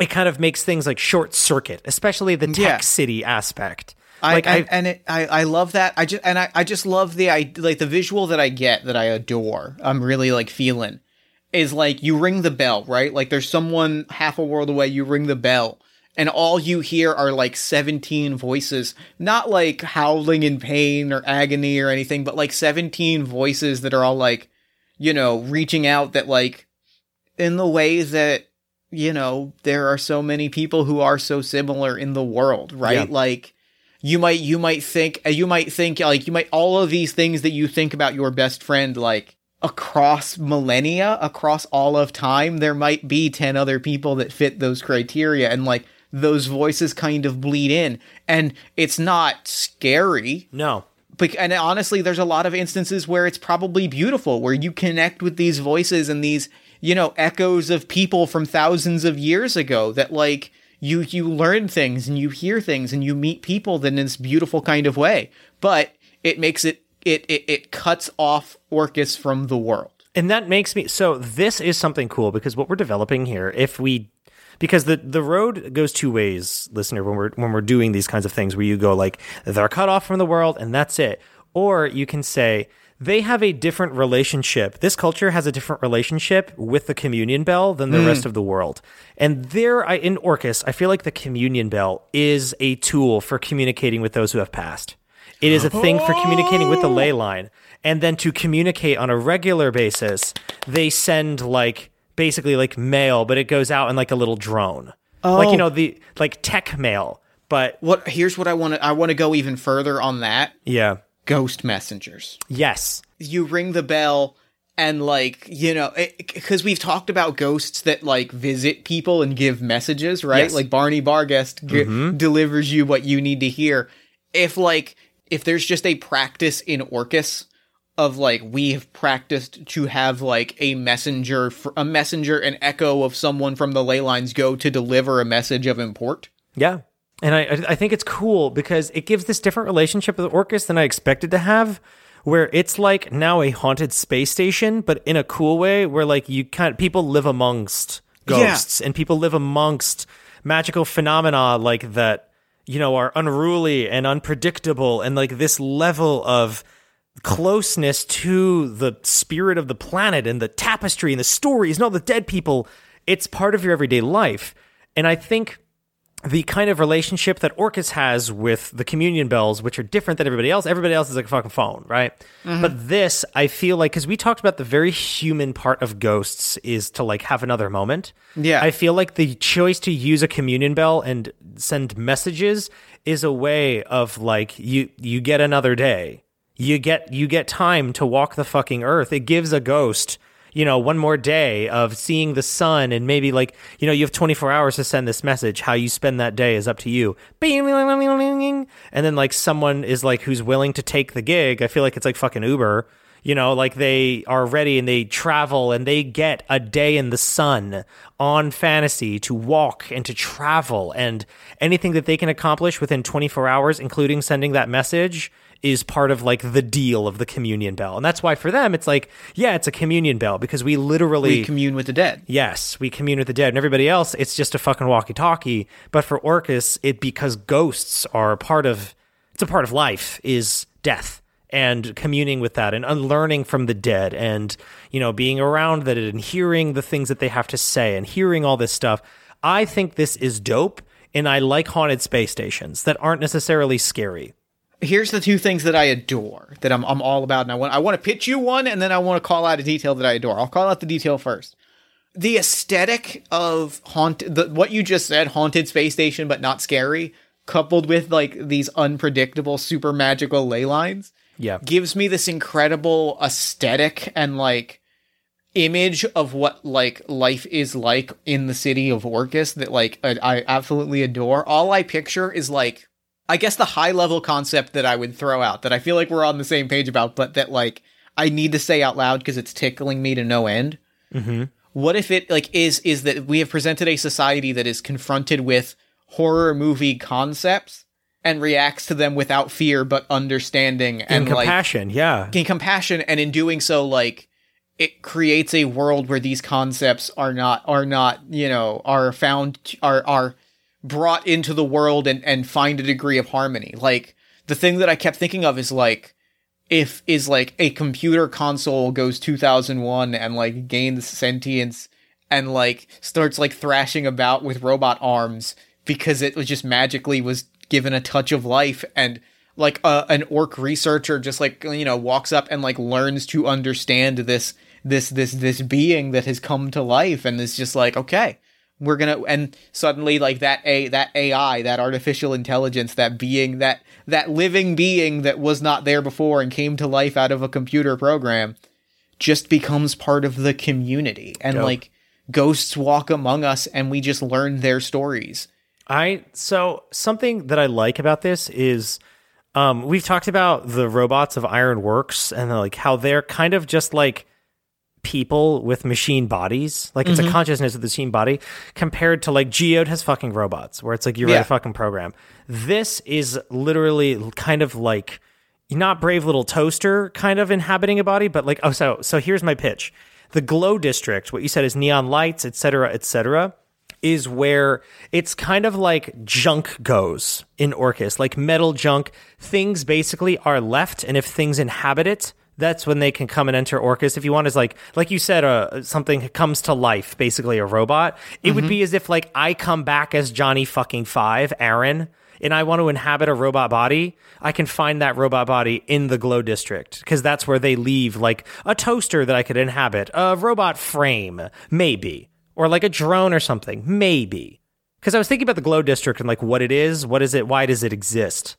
Speaker 1: it kind of makes things like short circuit, especially the tech
Speaker 2: Yeah.
Speaker 1: city aspect.
Speaker 2: I,
Speaker 1: like
Speaker 2: I, and it, I I love that. I just and I, I just love the I like the visual that I get that I adore. I'm really like feeling is like you ring the bell, right? Like there's someone half a world away, you ring the bell, and all you hear are like 17 voices, not like howling in pain or agony or anything, but like 17 voices that are all like, you know, reaching out that like in the way that you know there are so many people who are so similar in the world, right?
Speaker 1: Yeah.
Speaker 2: Like you might you might think uh, you might think like you might all of these things that you think about your best friend like across millennia across all of time there might be 10 other people that fit those criteria and like those voices kind of bleed in and it's not scary
Speaker 1: no,
Speaker 2: and honestly there's a lot of instances where it's probably beautiful where you connect with these voices and these you know echoes of people from thousands of years ago that like you you learn things and you hear things and you meet people in this beautiful kind of way. But it makes it it it, it cuts off orcus from the world.
Speaker 1: And that makes me so this is something cool because what we're developing here if we because the the road goes two ways listener when we're when we're doing these kinds of things where you go like they're cut off from the world and that's it. Or you can say they have a different relationship. This culture has a different relationship with the communion bell than the hmm. rest of the world. And there I, in orcus i feel like the communion bell is a tool for communicating with those who have passed. It is a thing for communicating with the oh. ley line. And then to communicate on a regular basis, they send like basically like mail, but it goes out in like a little drone. Like,
Speaker 2: Oh.
Speaker 1: you know, the like tech mail. But
Speaker 2: what here's what i want to i want to go even further on that
Speaker 1: yeah.
Speaker 2: ghost messengers
Speaker 1: Yes.
Speaker 2: you ring the bell and like you know because we've talked about ghosts that like visit people and give messages right
Speaker 1: Yes.
Speaker 2: like barney barguest g- mm-hmm. delivers you what you need to hear if like if there's just a practice in orcus of like we have practiced to have like a messenger a messenger an echo of someone from the ley lines go to deliver a message of import
Speaker 1: Yeah. And I I think it's cool because it gives this different relationship with Orcus than I expected to have, where it's like now a haunted space station, but in a cool way where like you kind of, people live amongst ghosts and people live amongst magical phenomena like that, you know, are unruly and unpredictable and like this level of closeness to the spirit of the planet and the tapestry and the stories and all the dead people. It's part of your everyday life. And I think the kind of relationship that Orcus has with the communion bells, which are different than everybody else. Everybody else is like a fucking phone, right? Mm-hmm. But this, I feel like, because we talked about the very human part of ghosts is to like have another moment.
Speaker 2: Yeah.
Speaker 1: I feel like the choice to use a communion bell and send messages is a way of like you you get another day. You get you get time to walk the fucking earth. It gives a ghost you know, one more day of seeing the sun and maybe like, you know, you have 24 hours to send this message. How you spend that day is up to you. And then like someone is like who's willing to take the gig. I feel like it's like fucking Uber. You know, like they are ready and they travel and they get a day in the sun on fantasy to walk and to travel and anything that they can accomplish within 24 hours, including sending that message, is part of like the deal of the communion bell. And that's why for them it's like, yeah, it's a communion bell because we literally
Speaker 2: we commune with the dead
Speaker 1: Yes, we commune with the dead, and everybody else, it's just a fucking walkie-talkie. But for Orcus, it because ghosts are a part of it's a part of life is death and communing with that and unlearning from the dead and you know being around that and hearing the things that they have to say and hearing all this stuff. I think this is dope, and I like haunted space stations that aren't necessarily scary.
Speaker 2: here's the two things that I adore that I'm I'm all about, and I want I want to pitch you one, and then I want to call out a detail that I adore. I'll call out the detail first. The aesthetic of haunt, the, what you just said, haunted space station, but not scary, coupled with like these unpredictable, super magical ley lines,
Speaker 1: Yeah.
Speaker 2: gives me this incredible aesthetic and like image of what like life is like in the city of Orcus that like I, I absolutely adore. All I picture is like I guess the high level concept that I would throw out that I feel like we're on the same page about, but that like I need to say out loud because it's tickling me to no end.
Speaker 1: Mm-hmm.
Speaker 2: What if it like is is that we have presented a society that is confronted with horror movie concepts and reacts to them without fear but understanding
Speaker 1: And
Speaker 2: and like
Speaker 1: compassion. yeah.
Speaker 2: gain compassion and in doing so like it creates a world where these concepts are not are not you know are found are are brought into the world and and find a degree of harmony like the thing that i kept thinking of is like if is like a computer console goes 2001 and like gains sentience and like starts like thrashing about with robot arms because it was just magically was given a touch of life and like uh, an orc researcher just like you know walks up and like learns to understand this this this this being that has come to life and is just like okay we're gonna and suddenly like that a that ai that artificial intelligence that being that that living being that was not there before and came to life out of a computer program just becomes part of the community and
Speaker 1: Dope.
Speaker 2: like ghosts walk among us and we just learn their stories
Speaker 1: I so something that I like about this is um we've talked about the robots of Iron Works and like how they're kind of just like people with machine bodies. Like it's a consciousness with the machine body compared to like Geode has fucking robots where it's like you write
Speaker 2: Yeah.
Speaker 1: a fucking program. This is literally kind of like not brave little toaster kind of inhabiting a body, but like oh so so here's my pitch. The glow district, what you said is neon lights, et cetera, et cetera is where it's kind of like junk goes in Orcus, like metal junk. Things basically are left, and if things inhabit it, that's when they can come and enter Orcus. If you want, is like like you said, uh, something comes to life, basically a robot. It would be as if like I come back as Johnny fucking Five, Aaron. And I want to inhabit a robot body, I can find that robot body in the glow district because that's where they leave like a toaster that I could inhabit, a robot frame, maybe or like a drone or something maybe because i was thinking about the glow district and like what it is what is it why does it exist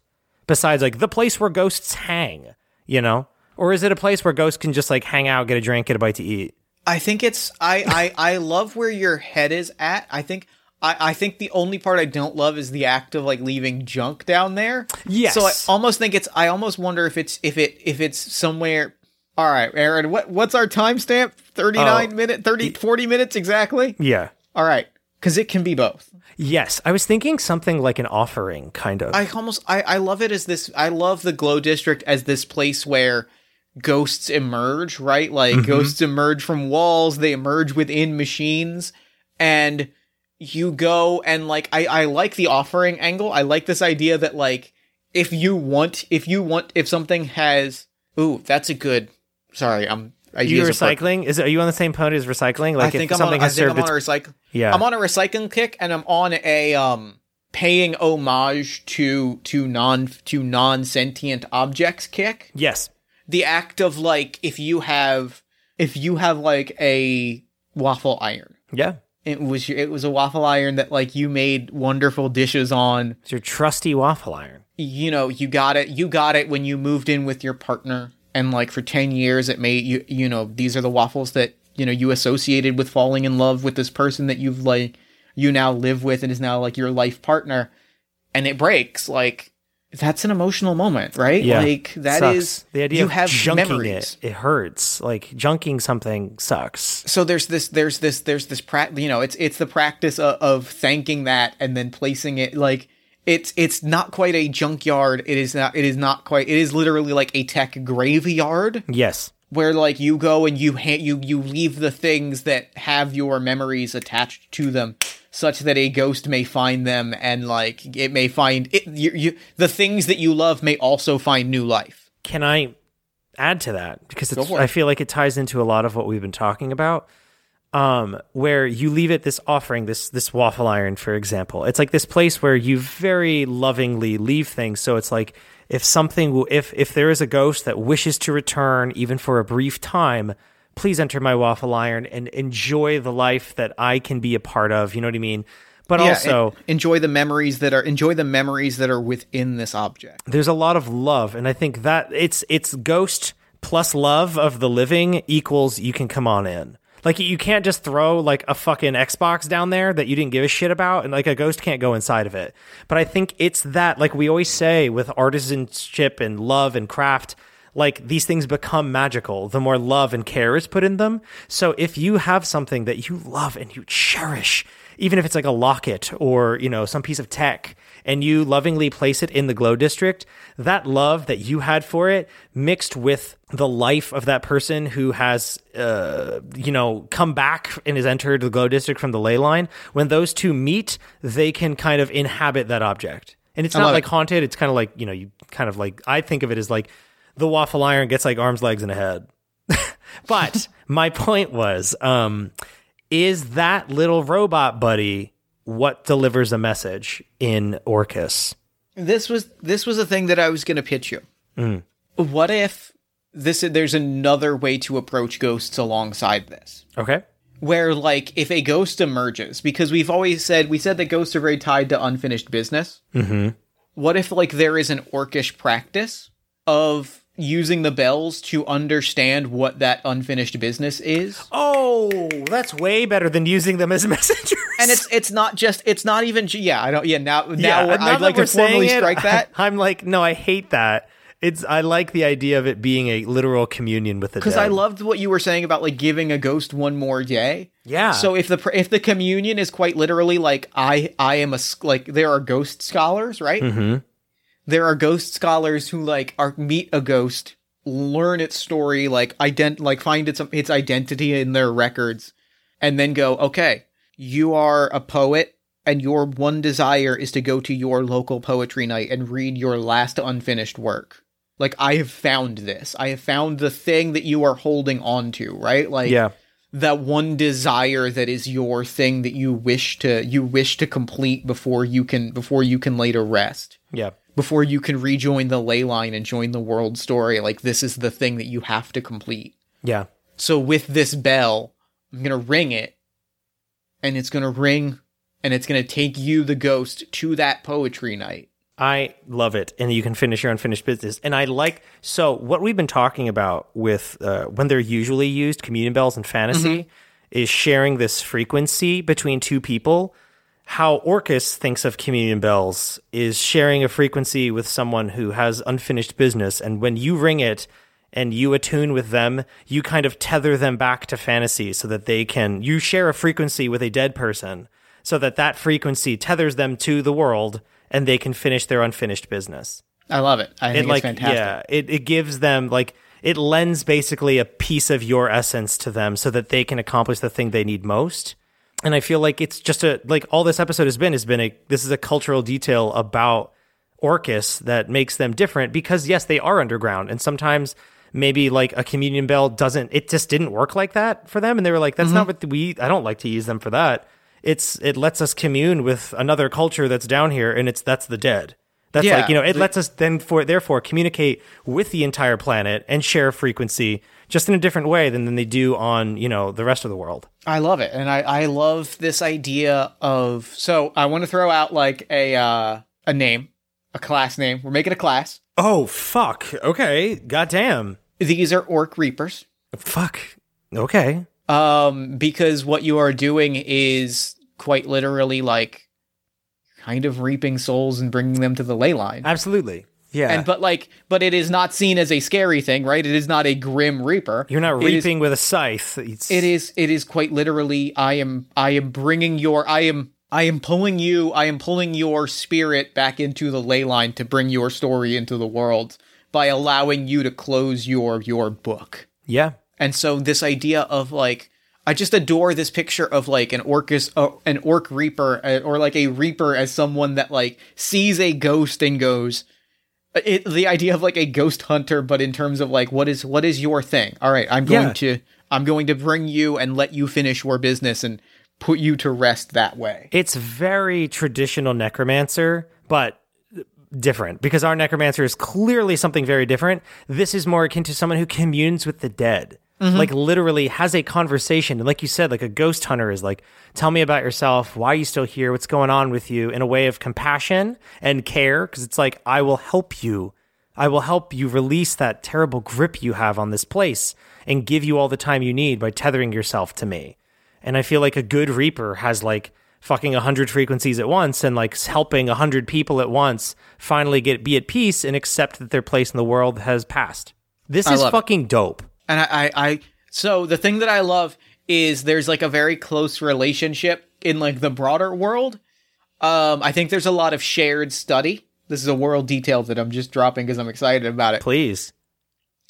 Speaker 1: besides like the place where ghosts hang you know or is it a place where ghosts can just like hang out get a drink get a bite to eat
Speaker 2: I think it's I, I I love where your head is at. I think I, I think the only part I don't love is the act of like leaving junk down there.
Speaker 1: Yes.
Speaker 2: So I almost think it's I almost wonder if it's if it if it's somewhere all right, Aaron, what what's our timestamp? 39
Speaker 1: Oh.
Speaker 2: minute 30 40 minutes exactly?
Speaker 1: yeah
Speaker 2: All right. Cuz it can be both.
Speaker 1: yes i was thinking something like an offering kind of
Speaker 2: I almost I, I love it as this I love the glow district as this place where ghosts emerge, right? Like mm-hmm. ghosts emerge from walls, they emerge within machines and you go and like I I like the offering angle. I like this idea that like if you want if you want if something has ooh, that's a good sorry, I'm I
Speaker 1: you
Speaker 2: use a per-
Speaker 1: recycling is are you on the same pony as recycling like
Speaker 2: I think
Speaker 1: if
Speaker 2: I'm on,
Speaker 1: something
Speaker 2: I
Speaker 1: has
Speaker 2: think
Speaker 1: served
Speaker 2: I'm on a recycle
Speaker 1: yeah
Speaker 2: I'm on a recycling kick and I'm on a um paying homage to to non to non sentient objects kick.
Speaker 1: yes
Speaker 2: The act of like if you have if you have like a waffle iron.
Speaker 1: yeah
Speaker 2: It was your- it was a waffle iron that like you made wonderful dishes on.
Speaker 1: it's your trusty waffle iron
Speaker 2: You know, you got it. You got it when you moved in with your partner and like for 10 years it may you you know, these are the waffles that you know you associated with falling in love with this person that you've like you now live with and is now like your life partner and it breaks. Like that's an emotional moment right?
Speaker 1: Yeah.
Speaker 2: Like that
Speaker 1: Sucks.
Speaker 2: is
Speaker 1: the idea
Speaker 2: you have
Speaker 1: junking
Speaker 2: memories.
Speaker 1: it it hurts. Like junking something sucks.
Speaker 2: So there's this there's this there's this pra- you know it's it's the practice of, of thanking that and then placing it like it's it's not quite a junkyard. It is not it is not quite it is literally like a tech graveyard.
Speaker 1: Yes.
Speaker 2: Where like you go and you ha- you you leave the things that have your memories attached to them such that a ghost may find them and like it may find it you, you the things that you love may also find new life.
Speaker 1: Can I add to that? Because it's. I feel like it ties into a lot of what we've been talking about. Um, where you leave it this offering, this this waffle iron, for example. It's like this place where you very lovingly leave things. So it's like if something, will, if if there is a ghost that wishes to return, even for a brief time, please enter my waffle iron and enjoy the life that I can be a part of. You know what I mean? But
Speaker 2: Yeah,
Speaker 1: also,
Speaker 2: enjoy the memories that are enjoy the memories that are within this object.
Speaker 1: there's a lot of love, and I think that it's it's ghost plus love of the living equals you can come on in. Like you can't just throw like a fucking Xbox down there that you didn't give a shit about, and like a ghost can't go inside of it. But I think it's that, like we always say with artisanship and love and craft, like these things become magical the more love and care is put in them. So if you have something that you love and you cherish, even if it's like a locket or, you know, some piece of tech, and you lovingly place it in the glow district, that love that you had for it mixed with the life of that person who has, uh, you know, come back and has entered the glow district from the ley line, when those two meet, they can kind of inhabit that object. And it's not like
Speaker 2: it.
Speaker 1: haunted. It's kind of like, you know, you kind of like, I think of it as like the waffle iron gets like arms, legs, and a head. but my point was, um, is that little robot buddy what delivers a message in Orcus?
Speaker 2: This was this was a thing that I was going to pitch you. What if this there's another way to approach ghosts alongside this?
Speaker 1: Okay.
Speaker 2: Where like if a ghost emerges because we've always said we said that ghosts are very tied to unfinished business. Mm-hmm. What if like there is an orcish practice of using the bells to understand what that unfinished business is?
Speaker 1: Oh, that's way better than using them as messengers.
Speaker 2: And it's it's not just it's not even yeah I don't yeah now now
Speaker 1: yeah,
Speaker 2: I'd like to formally
Speaker 1: it,
Speaker 2: strike that
Speaker 1: I'm like, no, I hate that. It's I like the idea of it being a literal communion with the
Speaker 2: because. I loved what you were saying about like giving a ghost one more day.
Speaker 1: Yeah.
Speaker 2: So if the if the communion is quite literally like I I am a like there are ghost scholars right. Mm-hmm. There are ghost scholars who like are meet a ghost, learn its story, like ident like find its its identity in their records, and then go okay, you are a poet. And your one desire is to go to your local poetry night and read your last unfinished work. Like I have found this. I have found the thing that you are holding on to, right? Like
Speaker 1: yeah.
Speaker 2: that one desire that is your thing that you wish to you wish to complete before you can before you can later rest.
Speaker 1: Yeah.
Speaker 2: Before you can rejoin the ley line and join the world story, like this is the thing that you have to complete.
Speaker 1: Yeah.
Speaker 2: So with this bell, I'm gonna ring it, and it's gonna ring, and it's gonna take you, the ghost, to that poetry night.
Speaker 1: I love it, and you can finish your unfinished business. And I like so what we've been talking about with uh, when they're usually used, communion bells and fantasy, is sharing this frequency between two people. How Orcus thinks of communion bells is sharing a frequency with someone who has unfinished business, and when you ring it and you attune with them, you kind of tether them back to fantasy so that they can. You share a frequency with a dead person, so that that frequency tethers them to the world and they can finish their unfinished business.
Speaker 2: I love it. I
Speaker 1: It
Speaker 2: think
Speaker 1: like
Speaker 2: it's fantastic.
Speaker 1: yeah, it, it gives them like it lends basically a piece of your essence to them so that they can accomplish the thing they need most. And I feel like it's just a like all this episode has been has been a this is a cultural detail about Orcus that makes them different because yes, they are underground and sometimes maybe like a communion bell doesn't it just didn't work like that for them and they were like that's not mm-hmm. what we I don't like to use them for that. It's it lets us commune with another culture that's down here and it's that's the dead. That's
Speaker 2: Yeah,
Speaker 1: like, you know, it lets us then for therefore communicate with the entire planet and share frequency just in a different way than, than they do on, you know, the rest of the world.
Speaker 2: I love it, and I I love this idea of. So I want to throw out like a uh, a name, a class name. We're making a class.
Speaker 1: Oh fuck. Okay. Goddamn.
Speaker 2: These are orc reapers.
Speaker 1: Fuck. Okay.
Speaker 2: Um, because what you are doing is quite literally like kind of reaping souls and bringing them to the ley line.
Speaker 1: Absolutely. Yeah.
Speaker 2: And but like, but it is not seen as a scary thing, right? It is not a grim reaper.
Speaker 1: You're not
Speaker 2: It is-
Speaker 1: reaping with a scythe. It's,
Speaker 2: it is it is quite literally i am i am bringing your i am i am pulling you i am pulling your spirit back into the ley line to bring your story into the world by allowing you to close your your book
Speaker 1: Yeah.
Speaker 2: and so this idea of like i just adore this picture of like an orcus uh, an orc reaper uh, or like a reaper as someone that like sees a ghost and goes it, the idea of like a ghost hunter, but in terms of like what is what is your thing? All right, I'm going
Speaker 1: Yeah.
Speaker 2: to I'm going to bring you and let you finish your business and put you to rest that way.
Speaker 1: It's very traditional necromancer, but different because our necromancer is clearly something very different. This is more akin to someone who communes with the dead. Mm-hmm. Like literally has a conversation. And like you said, like a ghost hunter is like, tell me about yourself. Why are you still here? What's going on with you in a way of compassion and care? Cause it's like, I will help you. I will help you release that terrible grip you have on this place and give you all the time you need by tethering yourself to me. And I feel like a good reaper has like fucking a hundred frequencies at once and like helping a hundred people at once finally get be at peace and accept that their place in the world has passed. This
Speaker 2: I
Speaker 1: is
Speaker 2: love it.
Speaker 1: fucking dope.
Speaker 2: And I, I, I so the thing that I love is there's like a very close relationship in like the broader world. Um, I think there's a lot of shared study. This is a world detail that I'm just dropping because I'm excited about it.
Speaker 1: Please.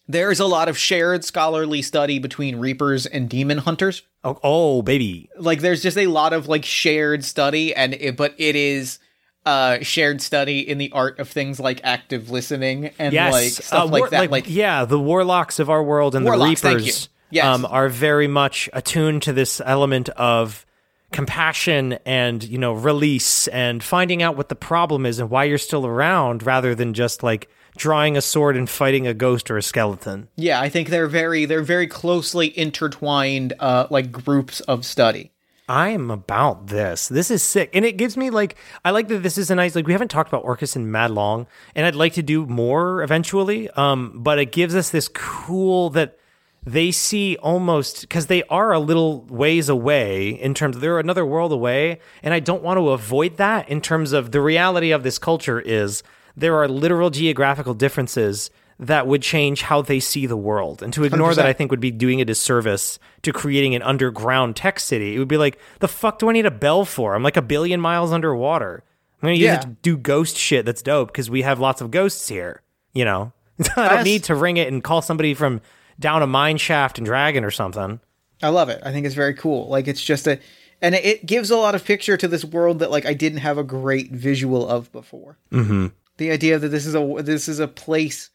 Speaker 2: There's a lot of shared scholarly study between reapers and demon hunters.
Speaker 1: Oh, oh baby.
Speaker 2: Like there's just a lot of like shared study and it, but it is uh shared study in the art of things like active listening and
Speaker 1: Yes.
Speaker 2: like stuff
Speaker 1: Uh,
Speaker 2: like that like
Speaker 1: yeah, the warlocks of our world and
Speaker 2: Warlocks,
Speaker 1: the reapers.
Speaker 2: Yes.
Speaker 1: um, are very much attuned to this element of compassion and you know release and finding out what the problem is and why you're still around rather than just like drawing a sword and fighting a ghost or a skeleton.
Speaker 2: Yeah, I think they're very they're very closely intertwined uh like groups of study.
Speaker 1: I am about this. This is sick. And it gives me like I like that this is a nice like we haven't talked about Orcus in mad long and I'd like to do more eventually. Um but it gives us this cool that they see almost cuz they are a little ways away in terms of they're another world away and I don't want to avoid that in terms of the reality of this culture is there are literal geographical differences that would change how they see the world. And to ignore that,
Speaker 2: 100%.
Speaker 1: I think would be doing a disservice to creating an underground tech city. It would be like, the fuck do I need a bell for? I'm like a billion miles underwater. I'm going to use
Speaker 2: Yeah.
Speaker 1: it to do ghost shit that's dope because we have lots of ghosts here, you know? I don't need to ring it and call somebody from down a mine shaft and dragon or something.
Speaker 2: I love it. I think it's very cool. Like it's just a and it- it gives a lot of picture to this world that like I didn't have a great visual of before. Mm-hmm. The idea that this is a this is a place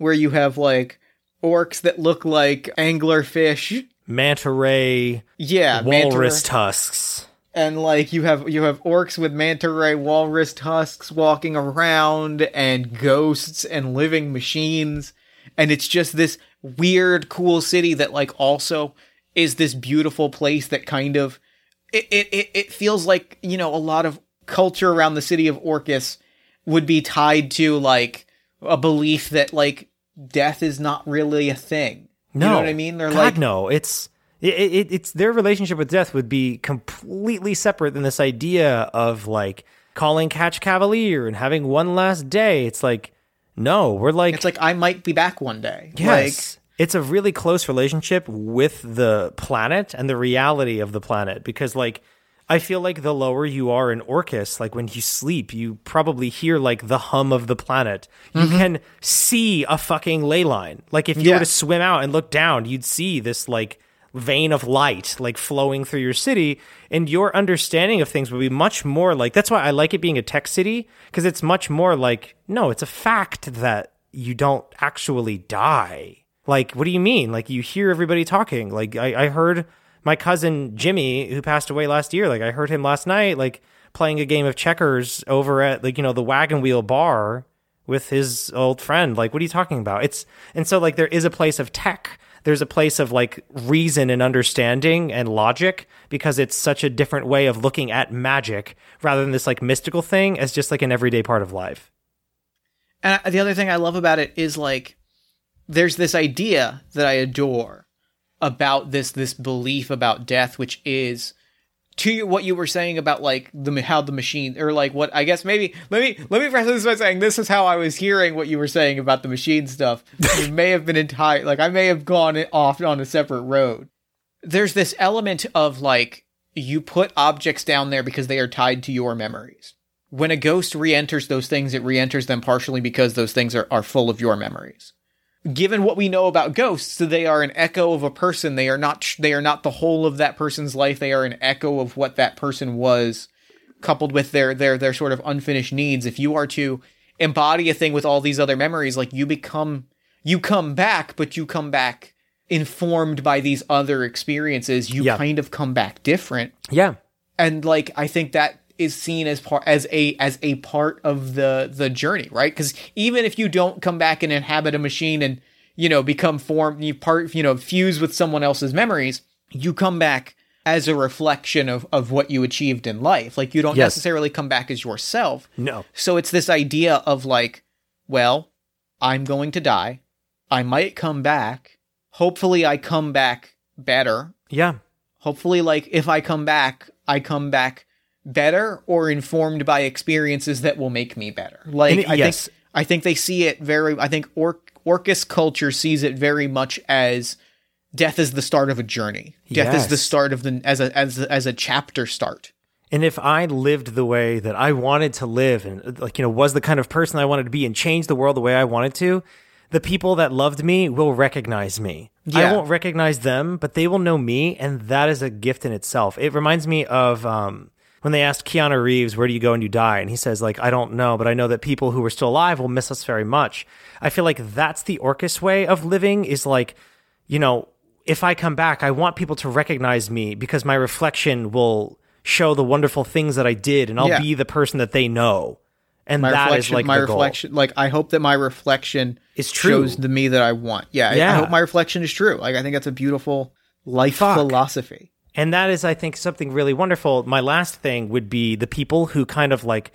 Speaker 2: where you have like orcs that look like anglerfish.
Speaker 1: Manta ray,
Speaker 2: Yeah,
Speaker 1: walrus tusks.
Speaker 2: and like you have you have orcs with manta ray walrus tusks walking around and ghosts and living machines and it's just this weird cool city that like also is this beautiful place that kind of it it it, it feels like you know a lot of culture around the city of orcus would be tied to like a belief that like death is not really a thing
Speaker 1: No,
Speaker 2: you know what i mean they're
Speaker 1: God,
Speaker 2: like
Speaker 1: no. It's it, it, it's their relationship with death would be completely separate than this idea of like calling catch cavalier and having one last day. It's like no, we're like
Speaker 2: it's like i might be back one day
Speaker 1: yes. it's a really close relationship with the planet and the reality of the planet because like I feel like the lower you are in Orcus, like when you sleep, you probably hear like the hum of the planet. You mm-hmm. can see a fucking ley line. Like if you
Speaker 2: Yeah.
Speaker 1: were to swim out and look down, you'd see this like vein of light like flowing through your city and your understanding of things would be much more like that's why I like it being a tech city because it's much more like no, it's a fact that you don't actually die. Like, what do you mean? Like, you hear everybody talking. Like, I, I heard my cousin Jimmy, who passed away last year, like, I heard him last night, like, playing a game of checkers over at, like, you know, the wagon wheel bar with his old friend. Like, what are you talking about? It's, and so, like, there is a place of tech. There's a place of, like, reason and understanding and logic because it's such a different way of looking at magic rather than this, like, mystical thing as just, like, an everyday part of life.
Speaker 2: And the other thing I love about it is like there's this idea that I adore about this this belief about death, which is to what you were saying about like the how the machine or like what I guess maybe let me let me preface this by saying this is how I was hearing what you were saying about the machine stuff. it may have been entire like I may have gone off on a separate road. There's this element of like you put objects down there because they are tied to your memories when a ghost re-enters those things, it re-enters them partially because those things are, are full of your memories. Given what we know about ghosts, they are an echo of a person. They are not they are not the whole of that person's life. They are an echo of what that person was, coupled with their their their sort of unfinished needs. If you are to embody a thing with all these other memories, like you become you come back, but you come back informed by these other experiences. You
Speaker 1: Yeah.
Speaker 2: kind of come back different
Speaker 1: Yeah.
Speaker 2: and like I think that is seen as part as a as a part of the the journey, right? Because even if you don't come back and inhabit a machine and you know become form you part you know fuse with someone else's memories, you come back as a reflection of of what you achieved in life. Like you don't
Speaker 1: Yes.
Speaker 2: necessarily come back as yourself.
Speaker 1: No.
Speaker 2: So it's this idea of like, well, I'm going to die. I might come back. Hopefully, I come back better
Speaker 1: Yeah.
Speaker 2: hopefully like if i come back i come back better or informed by experiences that will make me better like
Speaker 1: it-
Speaker 2: i
Speaker 1: yes.
Speaker 2: think i think they see it very i think or- orcus culture sees it very much as death is the start of a journey death is the start of the as a as a, as a chapter start
Speaker 1: And if I lived the way that I wanted to live and like you know was the kind of person I wanted to be and changed the world the way I wanted to, the people that loved me will recognize me.
Speaker 2: Yeah.
Speaker 1: I won't recognize them, but they will know me and that is a gift in itself. It reminds me of um when they asked Keanu Reeves, "Where do you go when you die?" and he says like, "I don't know, but I know that people who are still alive will miss us very much." I feel like that's the Orcus way of living is like, you know, if I come back, I want people to recognize me because my reflection will show the wonderful things that I did, and I'll
Speaker 2: Yeah.
Speaker 1: be the person that they know. And
Speaker 2: my
Speaker 1: that is like
Speaker 2: my
Speaker 1: the goal.
Speaker 2: reflection like i hope that my reflection
Speaker 1: Is true.
Speaker 2: shows the me that i want yeah, I- I,
Speaker 1: Yeah.
Speaker 2: hope my reflection is true like i think that's a beautiful life
Speaker 1: Fuck.
Speaker 2: philosophy
Speaker 1: And that is, I think, something really wonderful. My last thing would be the people who kind of like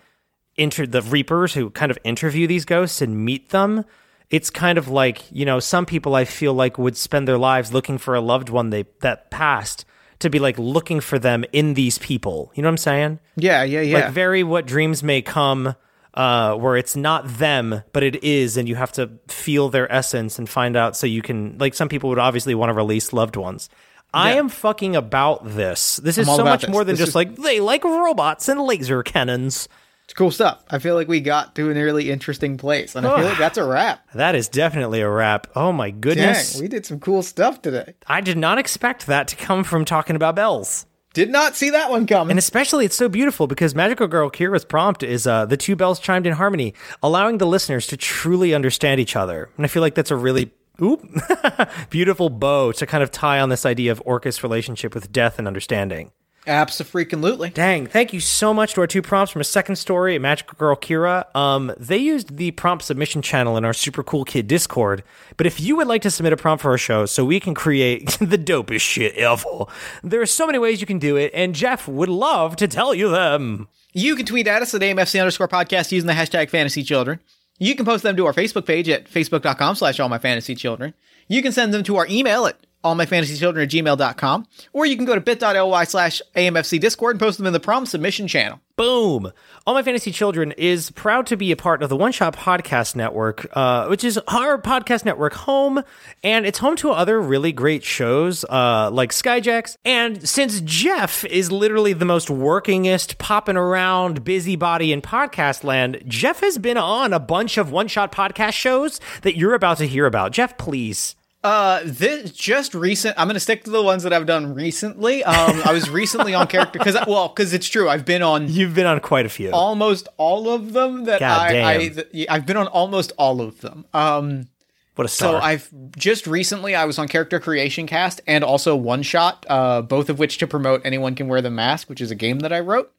Speaker 1: inter the reapers who kind of interview these ghosts and meet them. It's kind of like, you know, some people I feel like would spend their lives looking for a loved one they that passed to be like looking for them in these people. You know what I'm saying?
Speaker 2: yeah yeah yeah
Speaker 1: Like very what dreams may come uh where it's not them but it is and you have to feel their essence and find out so you can like some people would obviously want to release loved ones. I am fucking about this. This is
Speaker 2: I'm all
Speaker 1: so
Speaker 2: about
Speaker 1: much
Speaker 2: this.
Speaker 1: more than
Speaker 2: This
Speaker 1: just
Speaker 2: is-
Speaker 1: like they like robots and laser cannons.
Speaker 2: It's cool stuff. I feel like we got to an really interesting place, and I feel like that's a wrap.
Speaker 1: That is definitely a wrap. Oh my goodness.
Speaker 2: Dang, we did some cool stuff today.
Speaker 1: I did not expect that to come from talking about bells.
Speaker 2: Did not see that one coming.
Speaker 1: And especially, it's so beautiful because Magical Girl Kira's prompt is uh, the two bells chimed in harmony, allowing the listeners to truly understand each other. And I feel like that's a really oop, beautiful bow to kind of tie on this idea of Orcus' relationship with death and understanding.
Speaker 2: Absolutely.
Speaker 1: Dang, thank you so much to our two prompts from a second story Magical Girl Kira. Um, they used the prompt submission channel in our Super Cool Kid Discord. But if you would like to submit a prompt for our show so we can create the dopest shit ever, there are so many ways you can do it, and Jeff would love to tell you them.
Speaker 2: You can tweet at us at AMFC underscore podcast using the hashtag fantasy children. You can post them to our Facebook page at facebook.com slash all my fantasy children. You can send them to our email at allmyfantasychildren at gmail.com. Or you can go to bit.ly slash AMFC Discord and post them in the prom submission channel.
Speaker 1: Boom! All My Fantasy Children is proud to be a part of the One Shot Podcast Network, uh, which is our podcast network home, and it's home to other really great shows uh, like Skyjacks. And since Jeff is literally the most workingest, popping around, busybody in podcast land, Jeff has been on a bunch of One Shot Podcast shows that you're about to hear about. Jeff, please.
Speaker 2: Uh, this just recent. I'm gonna stick to the ones that I've done recently. Um, I was recently on character because well, because it's true. I've been on
Speaker 1: You've been on quite a few.
Speaker 2: almost all of them that
Speaker 1: God
Speaker 2: I, I
Speaker 1: damn.
Speaker 2: yeah, I've been on almost all of them. Um,
Speaker 1: what a star. so.
Speaker 2: I've just recently I was on character creation cast and also one shot, uh, both of which to promote anyone can wear the mask, which is a game that I wrote.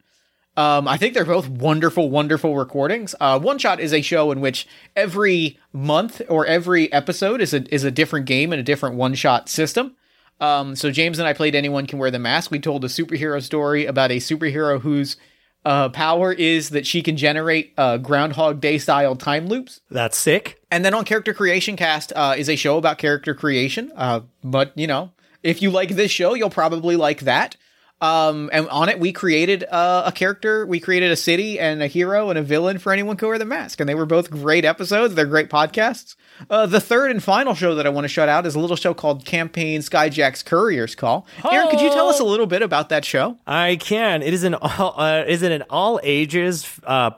Speaker 2: Um, I think they're both wonderful, wonderful recordings. Uh, One Shot is a show in which every month or every episode is a is a different game and a different one shot system. Um, so James and I played Anyone Can Wear the Mask. We told a superhero story about a superhero whose uh, power is that she can generate uh, Groundhog Day style time loops.
Speaker 1: That's sick.
Speaker 2: And then on Character Creation Cast uh, is a show about character creation. Uh, but you know, if you like this show, you'll probably like that. Um, and on it, we created uh, a character, we created a city and a hero and a villain for anyone can wear the mask, and they were both great episodes. They're great podcasts. Uh, the third and final show that I want to shout out is a little show called Campaign Skyjack's Courier's Call. Aaron, could you tell us a little bit about that show?
Speaker 1: I can. It is an all, uh, is it an all ages uh,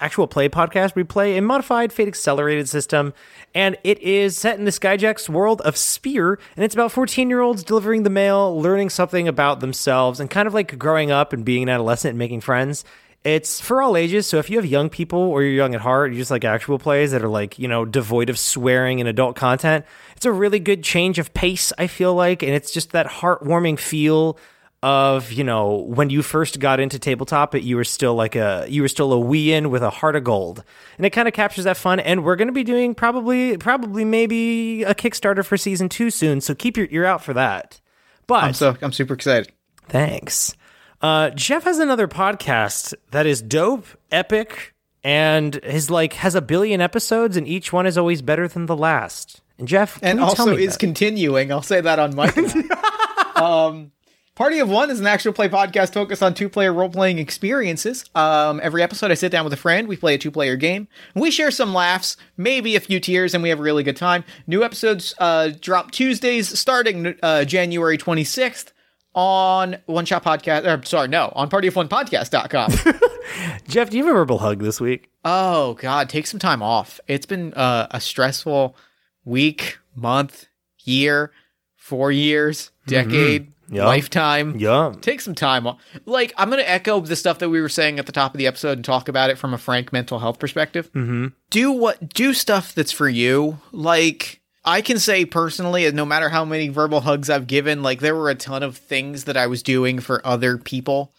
Speaker 1: actual play podcast. We play a modified fate accelerated system, and it is set in the Skyjack's world of Spear, and it's about fourteen year olds delivering the mail, learning something about themselves, and kind of like growing up and being an adolescent and making friends. It's for all ages. So if you have young people or you're young at heart, you just like actual plays that are like, you know, devoid of swearing and adult content, it's a really good change of pace, I feel like. And it's just that heartwarming feel of you know when you first got into tabletop it, you were still like a you were still a wee in with a heart of gold and it kind of captures that fun and we're going to be doing probably probably maybe a kickstarter for season two soon so keep your ear out for that but
Speaker 2: I'm so I'm super excited.
Speaker 1: Thanks uh, jeff has another podcast that is dope epic and his like has a billion episodes and each one is always better than the last and jeff
Speaker 2: and also is
Speaker 1: that?
Speaker 2: continuing. I'll say that on my. um, Party of One is an actual play podcast focused on two player role playing experiences. Um, every episode, I sit down with a friend, we play a two player game, we share some laughs, maybe a few tears, and we have a really good time. New episodes uh, drop Tuesdays starting uh, January 26th on One Shot Podcast. Or, sorry, no, on partyofonepodcast.com.
Speaker 1: jeff do you have a verbal hug this week
Speaker 2: Oh God, take some time off. It's been uh, a stressful week, month, year, four years, decade,
Speaker 1: Yeah.
Speaker 2: lifetime.
Speaker 1: yeah
Speaker 2: Take some time off. Like I'm gonna echo the stuff that we were saying at the top of the episode and talk about it from a frank mental health perspective. Mm-hmm. Do what do stuff that's for you. Like I can say personally, no matter how many verbal hugs I've given, like there were a ton of things that I was doing for other people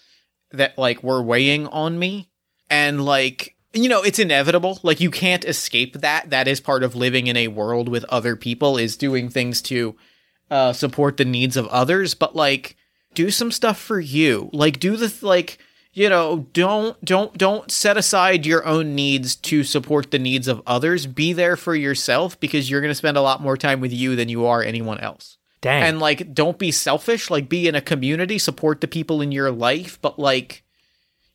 Speaker 2: that like were weighing on me. And like you know it's inevitable. Like you can't escape that. That is part of living in a world with other people is doing things to uh support the needs of others. But like do some stuff for you. Like do the like you know don't don't don't set aside your own needs to support the needs of others. Be there for yourself because you're going to spend a lot more time with you than you are anyone else.
Speaker 1: Dang.
Speaker 2: And like don't be selfish. Like be in a community. Support the people in your life. But like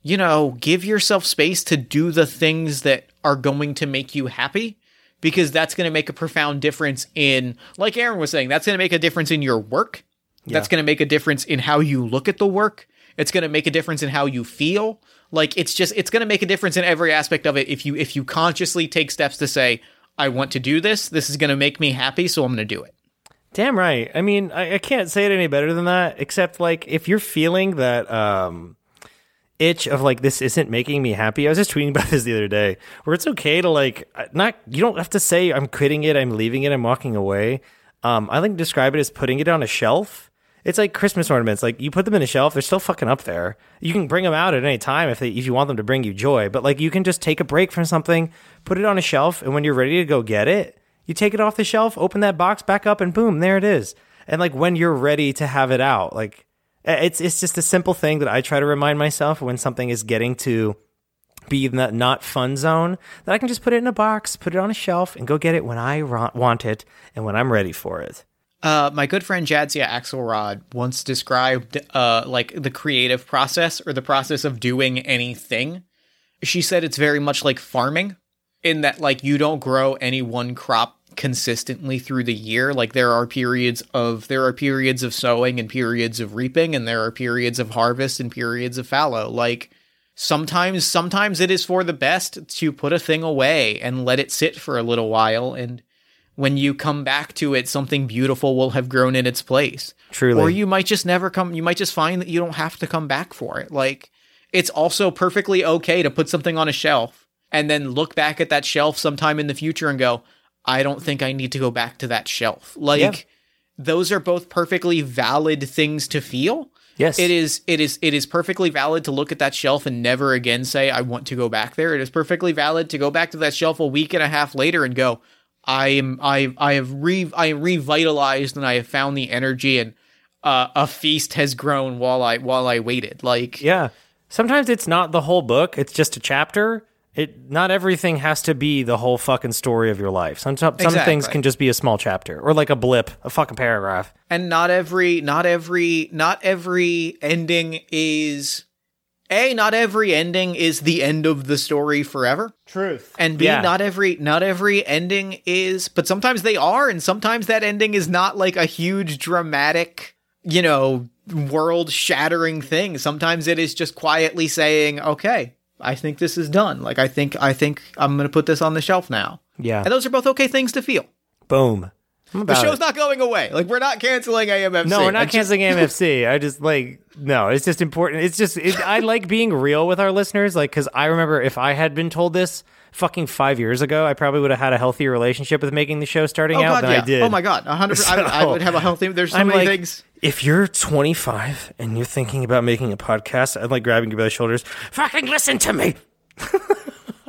Speaker 2: you know give yourself space to do the things that are going to make you happy because that's going to make a profound difference in like aaron was saying that's going to make a difference in your work. That's going to make a difference in how you look at the work it's going to make a difference in how you feel like it's just it's going to make a difference in every aspect of it if you if you consciously take steps to say i want to do this this is going to make me happy so i'm going to do it
Speaker 1: Damn right. I mean, I, I can't say it any better than that. Except like, if you're feeling that um, itch of like this isn't making me happy, I was just tweeting about this the other day, where it's okay to like not. You don't have to say I'm quitting it, I'm leaving it, I'm walking away. Um, I like describe it as putting it on a shelf. It's like Christmas ornaments. Like you put them in a shelf, they're still fucking up there. You can bring them out at any time if they if you want them to bring you joy. But like you can just take a break from something, put it on a shelf, and when you're ready to go get it, you take it off the shelf, open that box back up, and boom, there it is. And like when you're ready to have it out, like it's it's just a simple thing that I try to remind myself when something is getting to be in that not fun zone that I can just put it in a box, put it on a shelf, and go get it when I want it and when I'm ready for it.
Speaker 2: Uh, my good friend Jadzia Axelrod once described uh, like the creative process or the process of doing anything. She said it's very much like farming, in that like you don't grow any one crop consistently through the year. Like there are periods of there are periods of sowing and periods of reaping, and there are periods of harvest and periods of fallow. Like sometimes sometimes it is for the best to put a thing away and let it sit for a little while and when you come back to it something beautiful will have grown in its place
Speaker 1: Truly.
Speaker 2: or you might just never come you might just find that you don't have to come back for it like it's also perfectly okay to put something on a shelf and then look back at that shelf sometime in the future and go i don't think i need to go back to that shelf like
Speaker 1: Yeah.
Speaker 2: those are both perfectly valid things to feel
Speaker 1: Yes.
Speaker 2: it is it is it is perfectly valid to look at that shelf and never again say I want to go back there. It is perfectly valid to go back to that shelf a week and a half later and go I am I I have re I am revitalized and I have found the energy and uh, a feast has grown while I while I waited. Like
Speaker 1: Yeah. Sometimes it's not the whole book, it's just a chapter. It not everything has to be the whole fucking story of your life. Some some things can just be a small chapter or like a blip, a fucking paragraph.
Speaker 2: and not every not every not every ending is a not every ending is the end of the story forever.
Speaker 1: Truth.
Speaker 2: and B,
Speaker 1: Yeah.
Speaker 2: not every not every ending is, but sometimes they are, and sometimes that ending is not like a huge dramatic, you know, world shattering thing. Sometimes it is just quietly saying, "Okay, I think this is done. Like I think I think I'm going to put this on the shelf now."
Speaker 1: Yeah.
Speaker 2: And those are both okay things to feel.
Speaker 1: Boom.
Speaker 2: The show's
Speaker 1: it.
Speaker 2: not going away. Like we're not canceling AMFC.
Speaker 1: No, we're not
Speaker 2: just-
Speaker 1: canceling AMFC. I just like no. It's just important. It's just it, I like being real with our listeners, like because I remember if I had been told this fucking five years ago, I probably would have had a healthier relationship with making the show starting
Speaker 2: Oh
Speaker 1: out
Speaker 2: god,
Speaker 1: than
Speaker 2: yeah.
Speaker 1: I did.
Speaker 2: Oh my god, hundred percent. I, I would have a healthy. There's so
Speaker 1: I'm
Speaker 2: many
Speaker 1: like,
Speaker 2: things.
Speaker 1: if you're 25 and you're thinking about making a podcast, I'd like grabbing you by the shoulders. Fucking listen to me.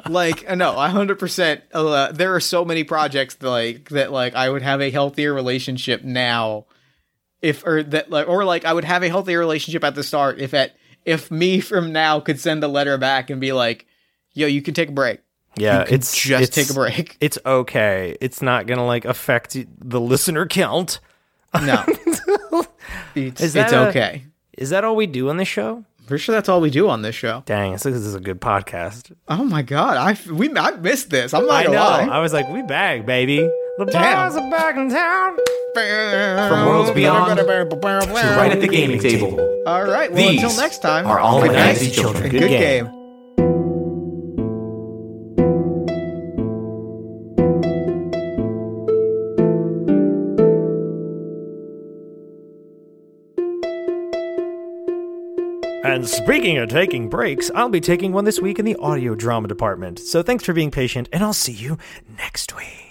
Speaker 2: like uh, no, hundred percent. Uh, there are so many projects that, like that. Like I would have a healthier relationship now, if or that like or like I would have a healthier relationship at the start if at if me from now could send a letter back and be like, "Yo, you can take a break.
Speaker 1: Yeah, it's
Speaker 2: just
Speaker 1: it's-
Speaker 2: take a break."
Speaker 1: It's okay. It's not gonna like affect the listener count.
Speaker 2: No, it's, it's
Speaker 1: a-
Speaker 2: okay.
Speaker 1: Is that all we do on the show?
Speaker 2: Pretty sure that's all we do on this show.
Speaker 1: Dang, this is a good podcast.
Speaker 2: Oh my god, I we I missed this. I'm not
Speaker 1: I
Speaker 2: gonna
Speaker 1: know.
Speaker 2: lie.
Speaker 1: I was like, we back, baby. The
Speaker 2: Damn.
Speaker 1: boys are back in town.
Speaker 2: From
Speaker 3: worlds beyond to right at the gaming table.
Speaker 2: All right. Well,
Speaker 3: These
Speaker 2: until next time.
Speaker 3: are all
Speaker 2: good
Speaker 3: my
Speaker 2: night
Speaker 3: fantasy children.
Speaker 1: Good
Speaker 2: Good,
Speaker 1: game.
Speaker 2: game.
Speaker 1: And speaking of taking breaks, I'll be taking one this week in the audio drama department. So thanks for being patient, and I'll see you next week.